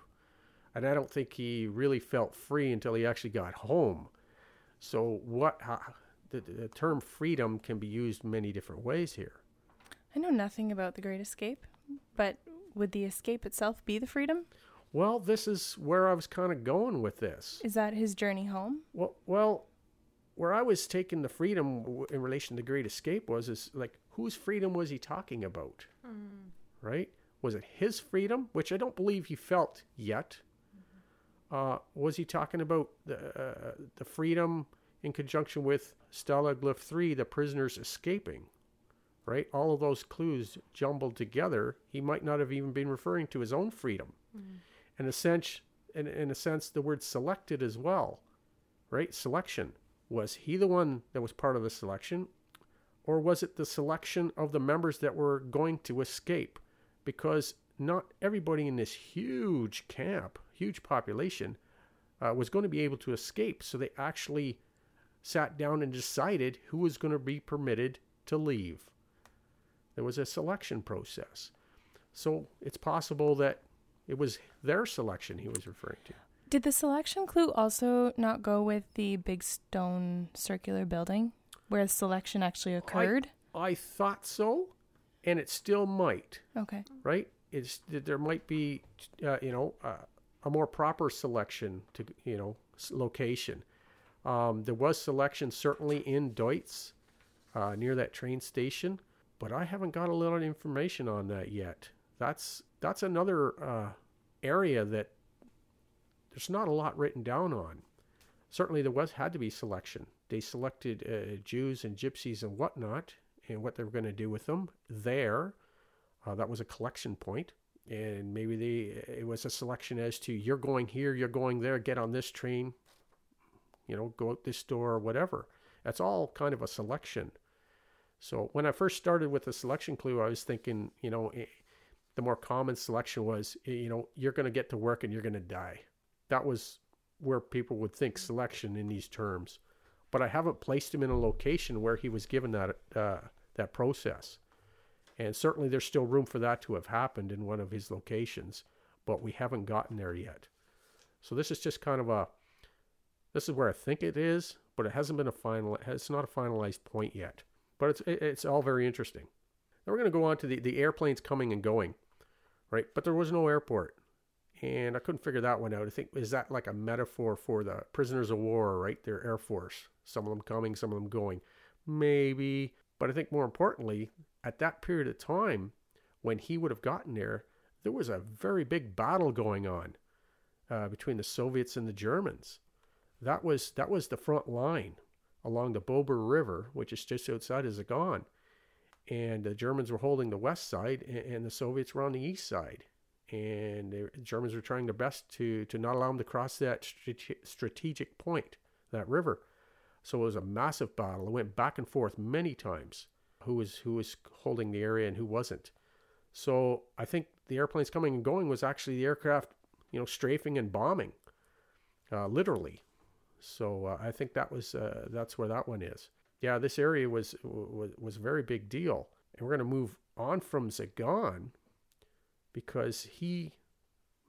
And I don't think he really felt free until he actually got home. So what how, the, the term freedom can be used many different ways here. I know nothing about the Great Escape, but would the escape itself be the freedom? Well, this is where I was kind of going with this. Is that his journey home? Well, well, where I was taking the freedom in relation to the Great Escape was is like whose freedom was he talking about? Right? Was it his freedom, which I don't believe he felt yet? Uh, was he talking about the uh, the freedom in conjunction with Stalag Luft three, the prisoners escaping? Right? All of those clues jumbled together. He might not have even been referring to his own freedom. In a sense, in, in a sense, the word selected as well right? Selection. Was he the one that was part of the selection? Or was it the selection of the members that were going to escape? Because not everybody in this huge camp, huge population, uh, was going to be able to escape. So they actually sat down and decided who was going to be permitted to leave. There was a selection process. So it's possible that it was their selection he was referring to. Did the selection clue also not go with the big stone circular building where the selection actually occurred? I thought so, and it still might, okay. right? It's there might be, uh, you know, uh, a more proper selection to you know location. Um, there was selection certainly in Deutz, uh, near that train station, but I haven't got a lot of information on that yet. That's that's another uh, area that there's not a lot written down on. Certainly, there was had to be selection. They selected uh, Jews and gypsies and whatnot, and what they were going to do with them there. Uh, that was a collection point, and maybe they it was a selection as to you're going here, you're going there, get on this train, you know, go out this door or whatever. That's all kind of a selection. So when I first started with the selection clue, I was thinking, you know, eh, the more common selection was, eh, you know, you're going to get to work and you're going to die. That was where people would think selection in these terms. But I haven't placed him in a location where he was given that uh, that process. And certainly there's still room for that to have happened in one of his locations, but we haven't gotten there yet. So this is just kind of a this is where I think it is, but it hasn't been a final it's not a finalized point yet. but it's it's all very interesting. Then we're going to go on to the, the airplanes coming and going, right? But there was no airport. And I couldn't figure that one out. I think, is that like a metaphor for the prisoners of war, right? Their Air Force. Some of them coming, some of them going. Maybe. But I think more importantly, at that period of time, when he would have gotten there, there was a very big battle going on uh, between the Soviets and the Germans. That was that was the front line along the Bober River, which is just outside of Zagan. And the Germans were holding the west side, and, the Soviets were on the east side. And the Germans were trying their best to, to not allow them to cross that strategic point, that river. So it was a massive battle. It went back and forth many times. Who was who was holding the area and who wasn't. So I think the airplanes coming and going was actually the aircraft, you know, strafing and bombing, uh, literally. So uh, I think that was uh, that's where that one is. Yeah, this area was was was a very big deal, and we're going to move on from Zagan because he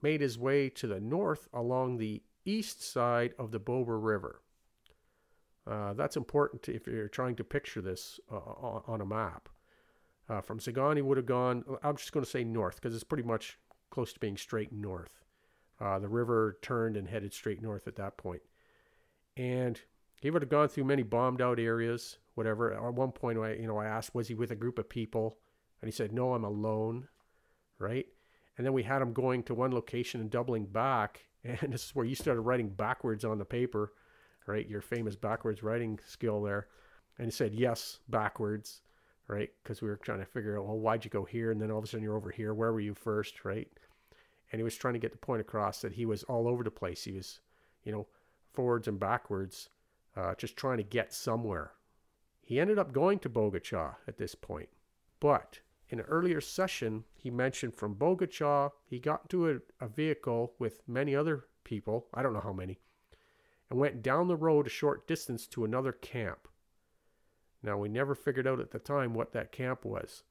made his way to the north along the east side of the Bober River. Uh, that's important if you're trying to picture this uh, on a map. Uh, from Zagan, he would have gone, I'm just going to say north because it's pretty much close to being straight north. Uh, the river turned and headed straight north at that point. And he would have gone through many bombed out areas, whatever. At one point, I, you know, I asked, was he with a group of people? And he said, no, I'm alone, right? And then we had him going to one location and doubling back. And this is where you started writing backwards on the paper, right? Your famous backwards writing skill there. And he said, yes, backwards, right? Because we were trying to figure out, well, why'd you go here? And then all of a sudden you're over here. Where were you first, right? And he was trying to get the point across that he was all over the place. He was, you know, forwards and backwards, uh, just trying to get somewhere. He ended up going to Bogacha at this point. But in an earlier session, he mentioned from Bogacha, he got into a, a vehicle with many other people, I don't know how many, and went down the road a short distance to another camp. Now, we never figured out at the time what that camp was,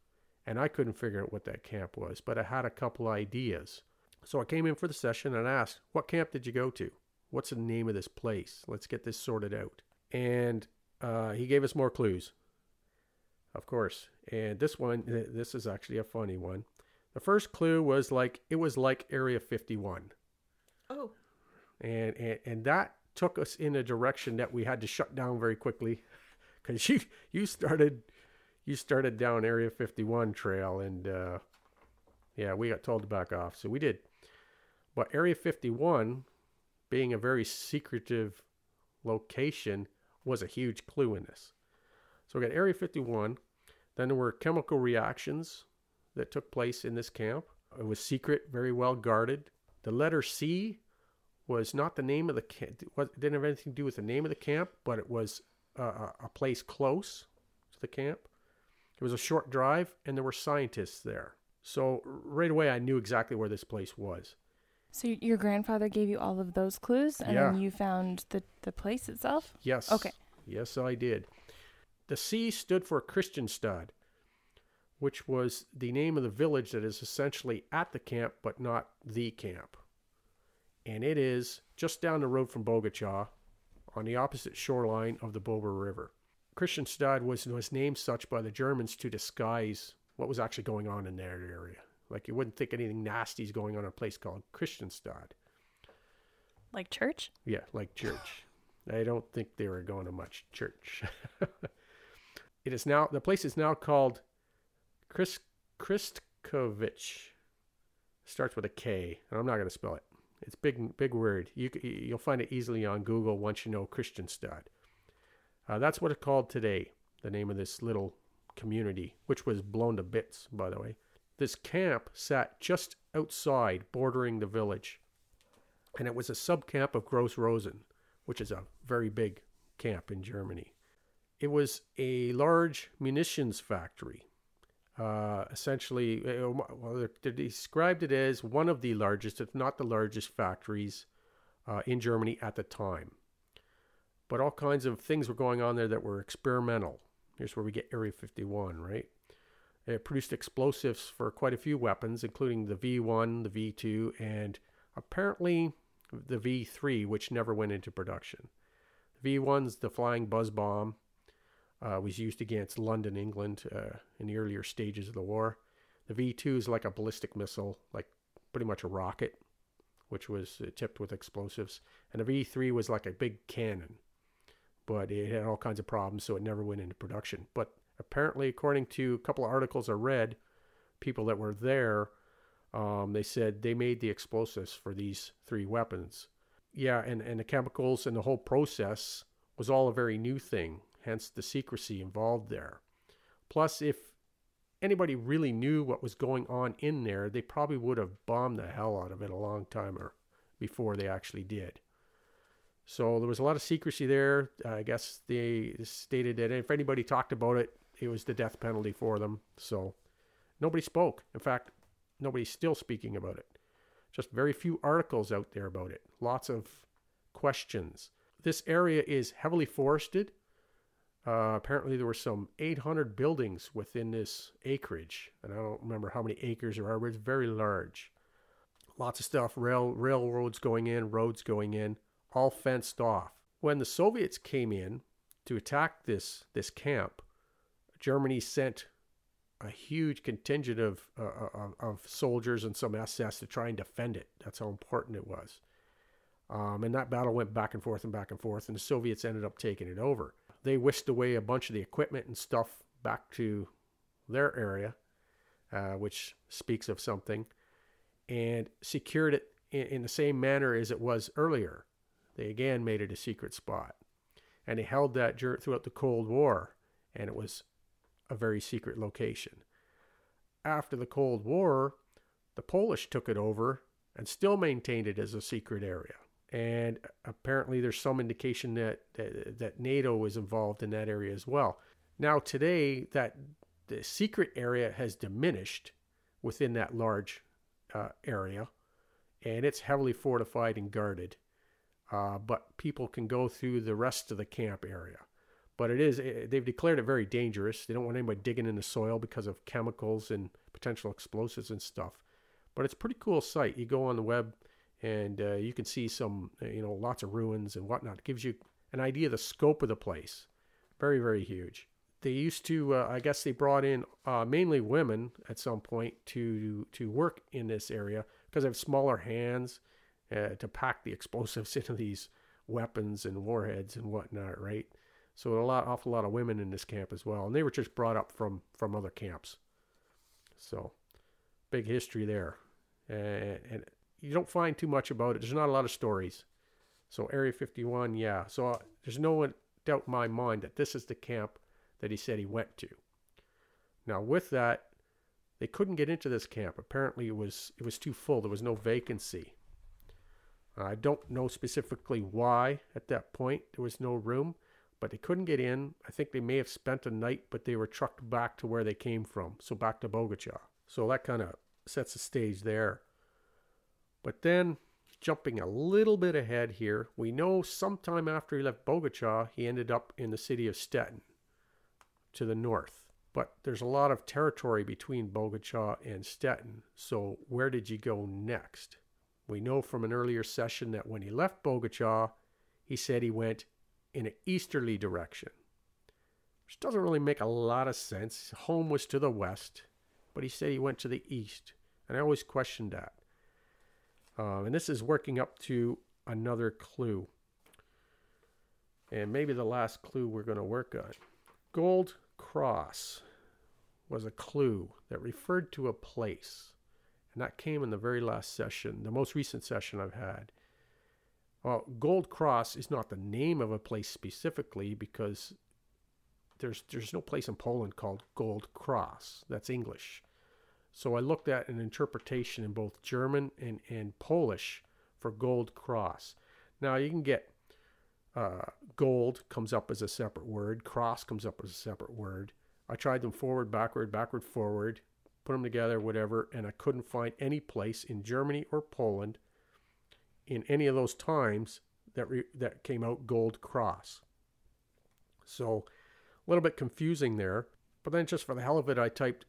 and I couldn't figure out what that camp was, but I had a couple ideas. So I came in for the session and asked, What camp did you go to? What's the name of this place? Let's get this sorted out. And uh, he gave us more clues, of course. And this one, this is actually a funny one. The first clue was like it was like Area 51. Oh. And and, and that took us in a direction that we had to shut down very quickly because you you started you started down Area 51 trail and uh, yeah we got told to back off so we did but Area 51 being a very secretive location was a huge clue in this. So we got Area 51. Then there were chemical reactions that took place in this camp. It was secret, very well guarded. The letter C was not the name of the camp. It didn't have anything to do with the name of the camp, but it was a, a place close to the camp. It was a short drive, and there were scientists there. So right away, I knew exactly where this place was. So your grandfather gave you all of those clues, and yeah. then you found the the place itself. Yes. Okay. Yes, I did. The C stood for Christianstadt, which was the name of the village that is essentially at the camp, but not the camp. And it is just down the road from Bogacha, on the opposite shoreline of the Bober River. Christianstadt was, was named such by the Germans to disguise what was actually going on in that area. Like you wouldn't think anything nasty is going on in a place called Christianstadt. Like church? Yeah, like church. I don't think they were going to much church. it is now the place is now called Chris Kristkovich. Starts with a K, I'm not going to spell it. It's big, big word. You you'll find it easily on Google once you know Christianstadt. Uh, that's what it's called today. The name of this little community, which was blown to bits, by the way. This camp sat just outside, bordering the village, and it was a subcamp of Gross Rosen, which is a very big camp in Germany. It was a large munitions factory. Uh, essentially, uh, well, they described it as one of the largest, if not the largest, factories uh, in Germany at the time. But all kinds of things were going on there that were experimental. Here's where we get Area 51, right? It produced explosives for quite a few weapons, including the V1, the V2, and apparently the V3, which never went into production. The V1's the flying buzz bomb. Uh, was used against London, England, uh, in the earlier stages of the war. The V 2 is like a ballistic missile, like pretty much a rocket, which was uh, tipped with explosives. And the V 3 was like a big cannon, but it had all kinds of problems, so it never went into production. But apparently, according to a couple of articles I read, people that were there, um, they said they made the explosives for these three weapons. Yeah, and, and the chemicals and the whole process was all a very new thing, hence the secrecy involved there. Plus, if anybody really knew what was going on in there, they probably would have bombed the hell out of it a long time or before they actually did. So there was a lot of secrecy there. I guess they stated that if anybody talked about it, it was the death penalty for them. So nobody spoke. In fact, nobody's still speaking about it. Just very few articles out there about it. Lots of questions. This area is heavily forested. Uh, apparently, there were some 800 buildings within this acreage, and I don't remember how many acres there are, but it's very large. Lots of stuff, rail railroads going in, roads going in, all fenced off. When the Soviets came in to attack this this camp, Germany sent a huge contingent of, uh, of, of soldiers and some SS to try and defend it. That's how important it was. Um, and that battle went back and forth and back and forth, and the Soviets ended up taking it over. They whisked away a bunch of the equipment and stuff back to their area, uh, which speaks of something, and secured it in, in the same manner as it was earlier. They again made it a secret spot. And they held that throughout the Cold War, and it was a very secret location. After the Cold War, the Polish took it over and still maintained it as a secret area. And apparently, there's some indication that, that, that NATO is involved in that area as well. Now, today, that the secret area has diminished within that large uh, area, and it's heavily fortified and guarded. Uh, but people can go through the rest of the camp area. But it is, eh, they've declared it very dangerous. They don't want anybody digging in the soil because of chemicals and potential explosives and stuff. But it's pretty cool site. You go on the web and uh, you can see some, uh, you know, lots of ruins and whatnot. It gives you an idea of the scope of the place. Very, very huge. They used to, uh, I guess, they brought in uh, mainly women at some point to to work in this area because they have smaller hands uh, to pack the explosives into these weapons and warheads and whatnot, right? So a lot, awful lot of women in this camp as well, and they were just brought up from from other camps. So big history there, and, and you don't find too much about it. There's not a lot of stories. So Area 51, yeah. So uh, there's no doubt in my mind that this is the camp that he said he went to. Now with that, they couldn't get into this camp. Apparently it was it was too full. There was no vacancy. I don't know specifically why at that point there was no room but they couldn't get in. I think they may have spent a night, but they were trucked back to where they came from, so back to Bogacha. So that kind of sets the stage there. But then, jumping a little bit ahead here, we know sometime after he left Bogacha, he ended up in the city of Stettin to the north. But there's a lot of territory between Bogacha and Stettin, so where did he go next? We know from an earlier session that when he left Bogacha, he said he went in an easterly direction, which doesn't really make a lot of sense. Home was to the west, but he said he went to the east, and I always questioned that. Uh, and this is working up to another clue, and maybe the last clue we're going to work on. Gold Cross was a clue that referred to a place, and that came in the very last session, the most recent session I've had. Well, Gold Cross is not the name of a place specifically because there's there's no place in Poland called Gold Cross. That's English. So I looked at an interpretation in both German and, and Polish for Gold Cross. Now you can get uh, gold comes up as a separate word, cross comes up as a separate word. I tried them forward, backward, backward, forward, put them together, whatever, and I couldn't find any place in Germany or Poland in any of those times that re- that came out gold cross. So a little bit confusing there. But then just for the hell of it, I typed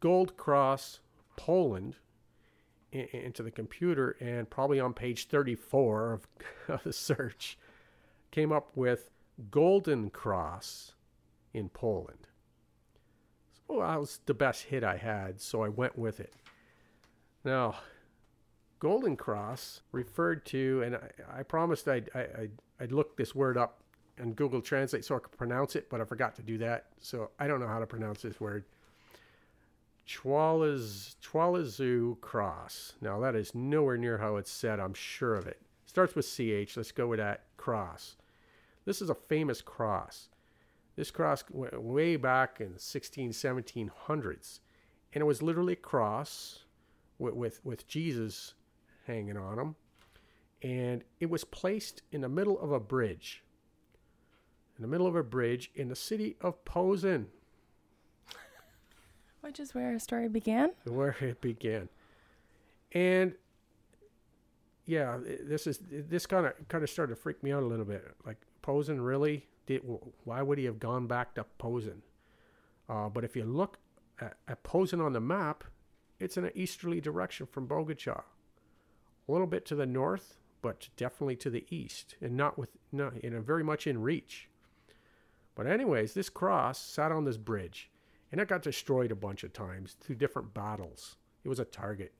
gold cross Poland in, into the computer, and probably on page 34 of, of the search came up with golden cross in Poland. So that was the best hit I had, so I went with it. Now, Golden Cross referred to, and I, I promised I'd, I, I'd, I'd look this word up and Google Translate so I could pronounce it, but I forgot to do that. So I don't know how to pronounce this word. Chwalaz, Chwalazu Cross. Now that is nowhere near how it's said, I'm sure of it. Starts with CH. Let's go with that cross. This is a famous cross. This cross went way back in the 16, 1700s. And it was literally a cross with, with, with Jesus hanging on them. And it was placed in the middle of a bridge. In the middle of a bridge in the city of Posen, Which is where our story began. where it began. And yeah, this is this kind of kind of started to freak me out a little bit. Like Posen, really? Did why would he have gone back to Posen? Uh, but if you look at, at Posen on the map, it's in an easterly direction from Bogota, a little bit to the north, but definitely to the east, and not with not in a very much in reach. But anyways, this cross sat on this bridge, and it got destroyed a bunch of times through different battles. It was a target.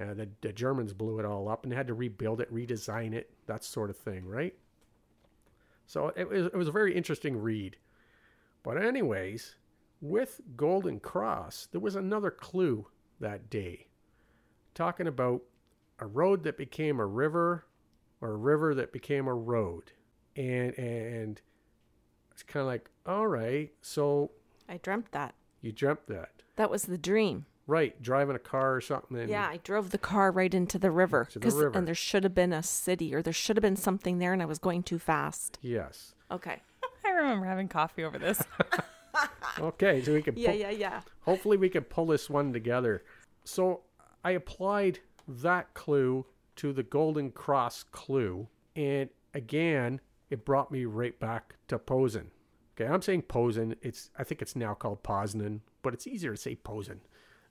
Uh, the, the Germans blew it all up and had to rebuild it, redesign it, that sort of thing, right? So it was, it was a very interesting read. But, anyways, with Golden Cross, there was another clue that day talking about a road that became a river or a river that became a road. And, and it's kind of like, all right, so I dreamt that. you dreamt that. That was the dream. Right, driving a car or something. Yeah, I drove the car right into the river. To the 'cause- river. And there should have been a city or there should have been something there and I was going too fast. Yes. Okay. I remember having coffee over this. Okay, so we can Yeah, pull, yeah, yeah. hopefully we can pull this one together. So I applied that clue to the Golden Cross clue, and again, it brought me right back to Posen. Okay, I'm saying Posen. It's I think it's now called Poznan, but it's easier to say Posen,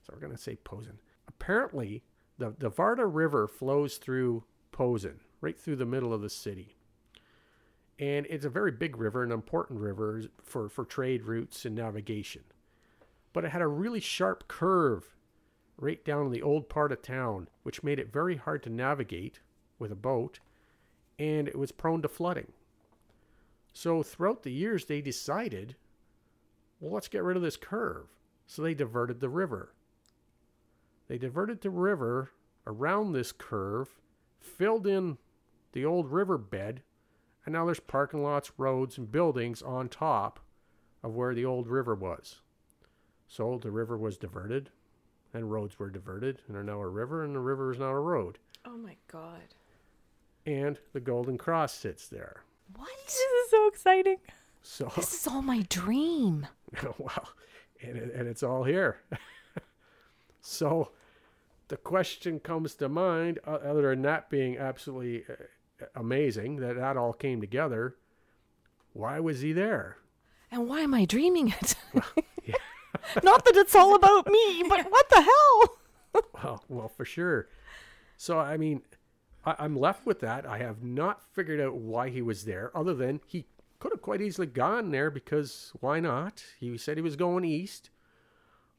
so we're gonna say Posen. Apparently, the the Warta River flows through Posen, right through the middle of the city and it's a very big river, an important river for, for trade routes and navigation. But it had a really sharp curve right down in the old part of town, which made it very hard to navigate with a boat, and it was prone to flooding. So throughout the years, they decided, well, let's get rid of this curve. So they diverted the river. They diverted the river around this curve, filled in the old river bed, and now there's parking lots, roads, and buildings on top of where the old river was. So the river was diverted, and roads were diverted, and are now a river, and the river is now a road. Oh my god. And the Golden Cross sits there. What? this is so exciting. So, This is all my dream. wow, and, it, and it's all here. so, the question comes to mind, other than that being absolutely uh, amazing that that all came together. Why was he there? And why am I dreaming it? Not that it's all about me, but what the hell? Well, well, for sure. So, I mean, I, I'm left with that. I have not figured out why he was there, other than he could have quite easily gone there because why not? He said he was going east,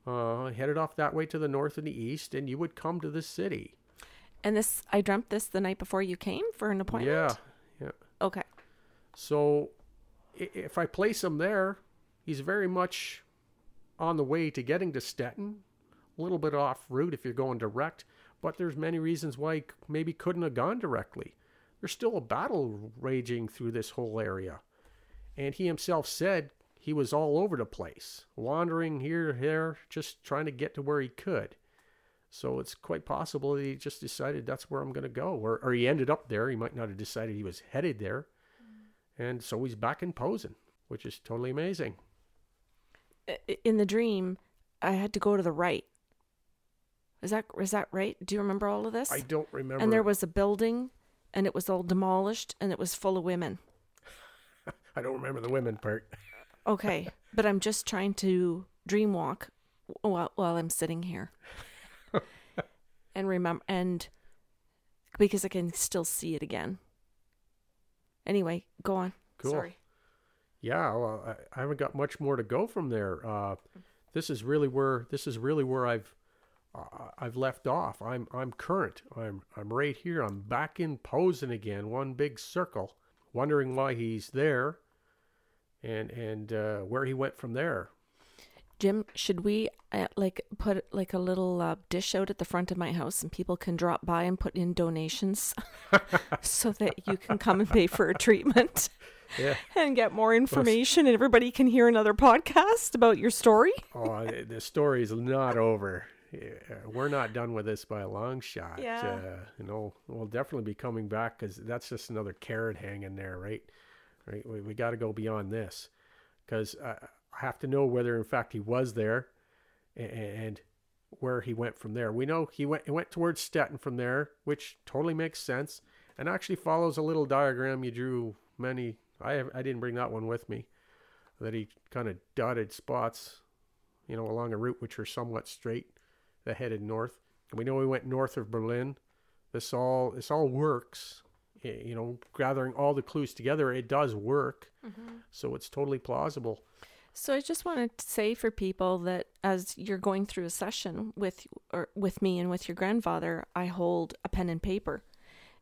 uh, headed off that way to the north and the east, and you would come to the city. And this, I dreamt this the night before you came for an appointment? Yeah, yeah. Okay. So, if I place him there, he's very much on the way to getting to Stettin. A little bit off route if you're going direct, but there's many reasons why he maybe couldn't have gone directly. There's still a battle raging through this whole area. And he himself said he was all over the place, wandering here, there, just trying to get to where he could. So it's quite possible that he just decided that's where I'm going to go. Or, or he ended up there. He might not have decided he was headed there. And so he's back in Posen, which is totally amazing. In the dream, I had to go to the right. Is that is that right? Do you remember all of this? I don't remember. and there was a building, and it was all demolished, and it was full of women. I don't remember the women part. Okay, but I'm just trying to dream walk while while I'm sitting here, and remember and because I can still see it again. Anyway, go on. Cool. Sorry. Yeah, well, I, I haven't got much more to go from there. Uh, this is really where this is really where I've I've left off. I'm I'm current. I'm I'm right here. I'm back in Posen again, one big circle, wondering why he's there, and and uh, where he went from there. Jim, should we uh, like put like a little uh, dish out at the front of my house and people can drop by and put in donations so that you can come and pay for a treatment Yeah. and get more information and everybody can hear another podcast about your story? Oh, the story is not over. We're not done with this by a long shot. Yeah. Uh, you know, we'll definitely be coming back because that's just another carrot hanging there, right? Right. We, we got to go beyond this because uh, I have to know whether, in fact, he was there and, and where he went from there. We know he went he went towards Stettin from there, which totally makes sense and actually follows a little diagram you drew many. I I didn't bring that one with me. That he kind of dotted spots, you know, along a route which are somewhat straight that headed north. And we know we went north of Berlin. This all this all works. You know, gathering all the clues together, it does work. So it's totally plausible. So I just wanted to say for people that as you're going through a session with or with me and with your grandfather, I hold a pen and paper,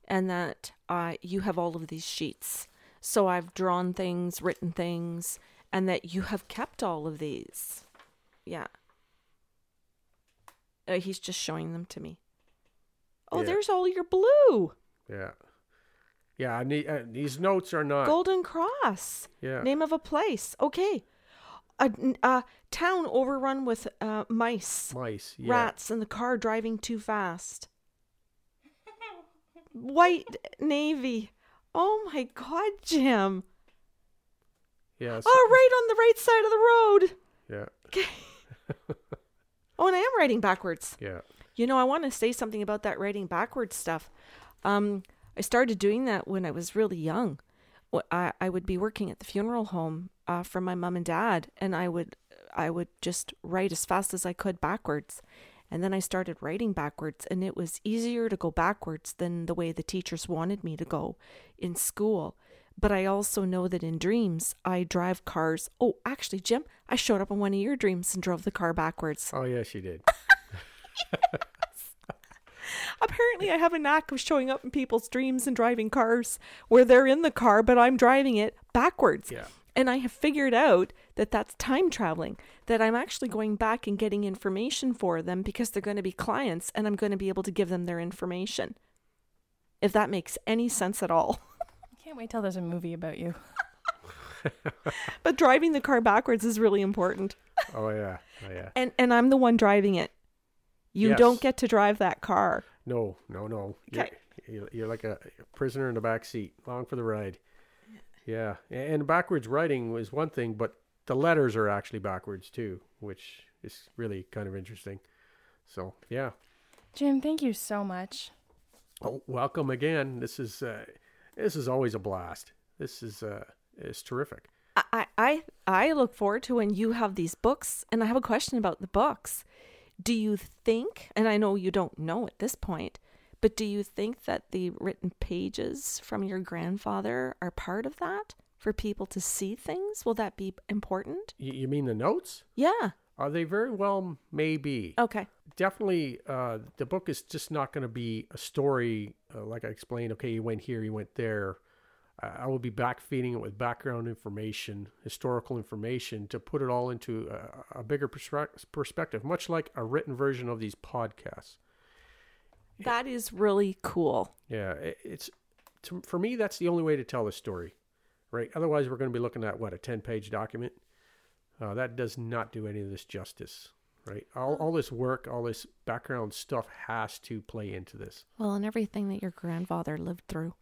and that uh, you have all of these sheets. So I've drawn things, written things, and that you have kept all of these. Yeah. Uh, he's just showing them to me. Oh, Yeah. there's all your blue. Yeah. Yeah, uh, these notes are not. Golden Cross. Yeah. Name of a place. Okay. A, a town overrun with uh, mice, Mice. Yeah. rats, and the car driving too fast. White Navy. Oh my God, Jim. Yes. Oh, right on the right side of the road. Yeah. Okay. oh, and I am writing backwards. Yeah. You know, I want to say something about that writing backwards stuff. Um, I started doing that when I was really young. I, I would be working at the funeral home uh, for my mom and dad, and I would I would just write as fast as I could backwards. And then I started writing backwards, and it was easier to go backwards than the way the teachers wanted me to go in school. But I also know that in dreams, I drive cars. Oh, actually, Jim, I showed up in one of your dreams and drove the car backwards. Oh, yes, you did. Apparently, I have a knack of showing up in people's dreams and driving cars where they're in the car, but I'm driving it backwards. Yeah. And I have figured out that that's time traveling, that I'm actually going back and getting information for them because they're going to be clients and I'm going to be able to give them their information. If that makes any sense at all. I can't wait till there's a movie about you. But driving the car backwards is really important. Oh, yeah. Oh, yeah. And and I'm the one driving it. You Yes. don't get to drive that car. No, no, no. You're, Okay. you're, you're like a prisoner in the back seat, long for the ride. Yeah, and backwards writing was one thing, but the letters are actually backwards too, which is really kind of interesting. So yeah. Jim, thank you so much. Oh, welcome again. This is uh, this is always a blast. This is uh, it's terrific. I, I I look forward to when you have these books and I have a question about the books. Do you think and I know you don't know at this point, but do you think that the written pages from your grandfather are part of that for people to see things? Will that be important? Y- you mean the notes? Yeah. Are they very well maybe? Okay. definitely uh, the book is just not going to be a story uh, like I explained. Okay, you went here, you went there. I will be back feeding it with background information, historical information to put it all into a, a bigger perspe- perspective, much like a written version of these podcasts. That is really cool. Yeah, it, it's to, for me that's the only way to tell the story, right? Otherwise, we're going to be looking at what a ten-page document. Uh, that does not do any of this justice, right? All all this work, all this background stuff has to play into this. Well, and everything that your grandfather lived through.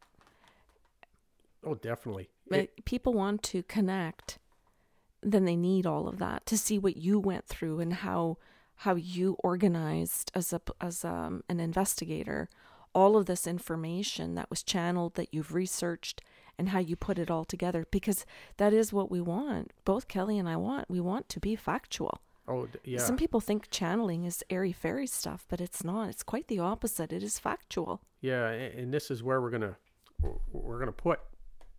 Oh, definitely. But It- people want to connect, then they need all of that to see what you went through and how how you organized as a as um, an investigator all of this information that was channeled that you've researched and how you put it all together because that is what we want both kelly and i want we want to be factual oh, d- yeah. some people think channeling is airy fairy stuff but it's not it's quite the opposite it is factual Yeah, and this is where we're gonna we're gonna put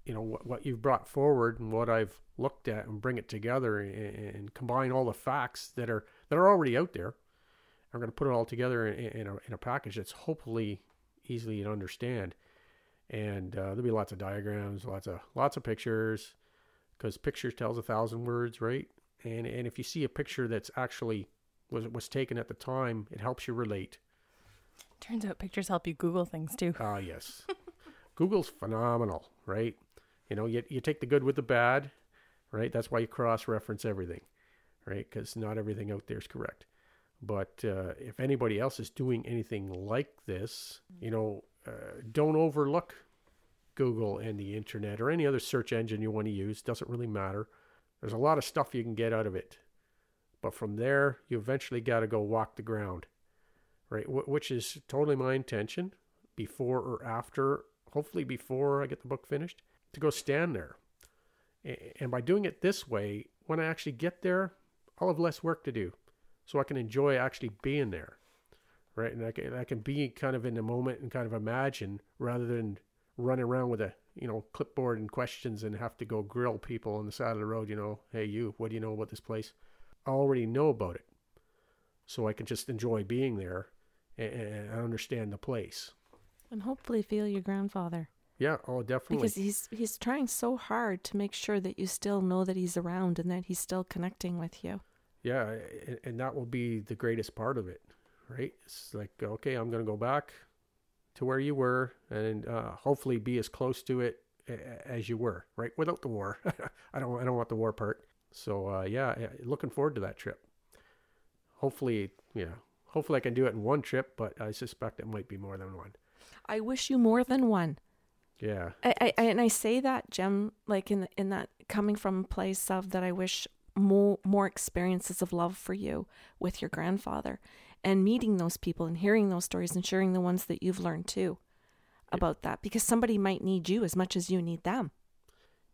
you know what, what you've brought forward and what I've looked at and bring it together and, and combine all the facts that are that are already out there. I'm going to put it all together in, in, a, in a package that's hopefully easily to understand. And uh, there'll be lots of diagrams, lots of lots of pictures, because pictures tells a thousand words, right? And and if you see a picture that's actually was was taken at the time, it helps you relate. Turns out pictures help you Google things too. Ah, yes. Google's phenomenal, right? You know, you, you take the good with the bad, right? That's why you cross reference everything, right? Because not everything out there is correct. But uh, if anybody else is doing anything like this, you know, uh, don't overlook Google and the internet or any other search engine you want to use. Doesn't really matter. There's a lot of stuff you can get out of it. But from there, you eventually got to go walk the ground, right? Wh- which is totally my intention before or after, hopefully before I get the book finished, to go stand there. And by doing it this way, when I actually get there, I'll have less work to do. So I can enjoy actually being there, right? And I can, I can be kind of in the moment and kind of imagine rather than run around with a, you know, clipboard and questions and have to go grill people on the side of the road, you know, hey, you, what do you know about this place? I already know about it. So I can just enjoy being there and, and understand the place. And hopefully feel your grandfather. Yeah, oh, definitely. Because he's he's trying so hard to make sure that you still know that he's around and that he's still connecting with you. Yeah, and that will be the greatest part of it, right? It's like, okay, I'm going to go back to where you were and uh, hopefully be as close to it as you were, right? Without the war. I don't I don't want the war part. So uh, yeah, looking forward to that trip. Hopefully, yeah, hopefully I can do it in one trip, but I suspect it might be more than one. I wish you more than one. Yeah. I, I and I say that, Jim, like in in that coming from a place of that I wish more more experiences of love for you with your grandfather and meeting those people and hearing those stories and sharing the ones that you've learned too about that because somebody might need you as much as you need them.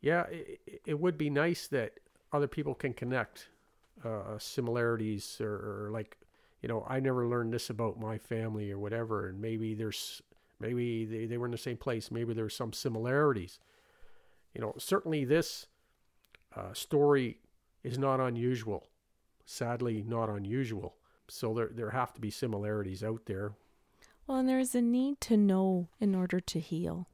Yeah, it, it would be nice that other people can connect uh, similarities or, or like you know I never learned this about my family or whatever and maybe there's maybe they, they were in the same place maybe there's some similarities. You know certainly this uh, story is not unusual sadly not unusual so there there have to be similarities out there. Well and there's a need to know in order to heal.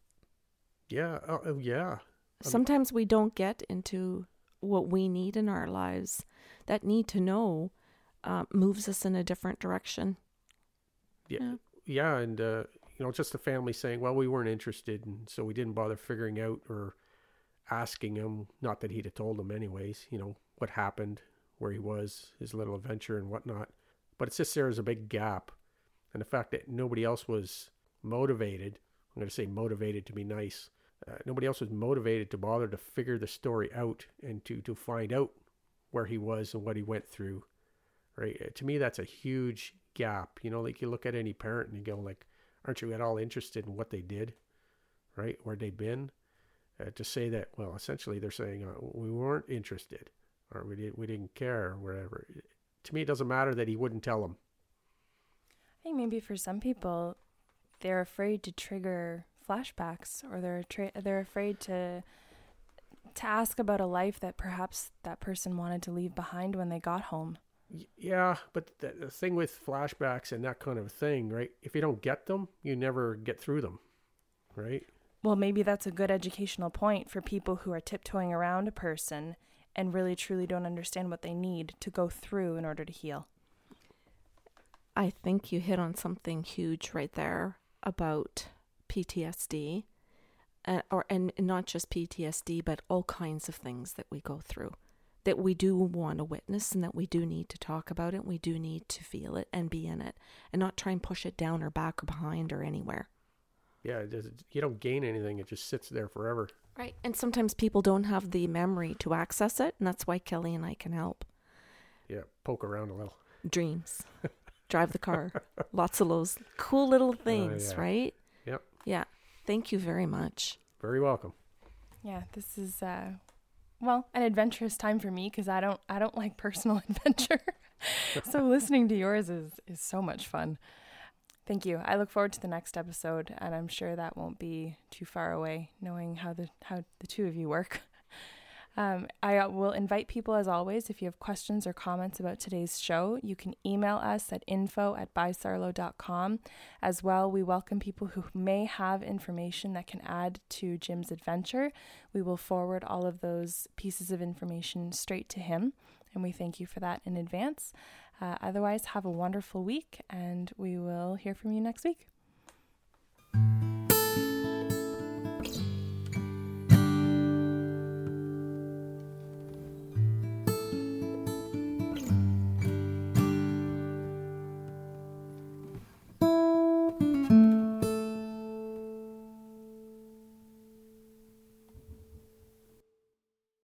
Yeah uh, yeah. Sometimes we don't get into what we need in our lives. That need to know uh, moves us in a different direction. Yeah yeah, yeah and uh, you know just the family saying well we weren't interested and so we didn't bother figuring out or asking him. Not that he'd have told them anyways you know what happened where he was his little adventure and whatnot but it's just there is a big gap. And the fact that nobody else was motivated i'm going to say motivated to be nice uh, nobody else was motivated to bother to figure the story out and to to find out where he was and what he went through right? To me that's a huge gap. You know like you look at any parent and you go like aren't you at all interested in what they did? Right? Where they've been? Uh, to say that well essentially they're saying uh, we weren't interested or we, did, we didn't care or whatever to me it doesn't matter that he wouldn't tell them i think maybe for some people they're afraid to trigger flashbacks or they're tra- they're afraid to to ask about a life that perhaps that person wanted to leave behind when they got home. Yeah, but the, the thing with flashbacks and that kind of thing, right? If you don't get them, you never get through them, right? Well, maybe that's a good educational point for people who are tiptoeing around a person and really truly don't understand what they need to go through in order to heal. I think you hit on something huge right there about PTSD, uh, or and not just PTSD, but all kinds of things that we go through that we do want to witness and that we do need to talk about it. We do need to feel it and be in it, and not try and push it down or back or behind or anywhere. Yeah, you don't gain anything; it just sits there forever. Right, and sometimes people don't have the memory to access it, and that's why Kelly and I can help. Yeah, poke around a little. Dreams. Drive the car. Lots of those cool little things, uh, yeah. right? Yep. Yeah. Thank you very much. Very welcome. Yeah, this is uh well, an adventurous time for me because I don't I don't like personal adventure. so listening to yours is is so much fun. Thank you. I look forward to the next episode, and I'm sure that won't be too far away, knowing how the how the two of you work. Um, I uh, will invite people, as always, if you have questions or comments about today's show, you can email us at info at bysarlo.com. As well, we welcome people who may have information that can add to Jim's adventure. We will forward all of those pieces of information straight to him, and we thank you for that in advance. Uh, otherwise, have a wonderful week, and we will hear from you next week.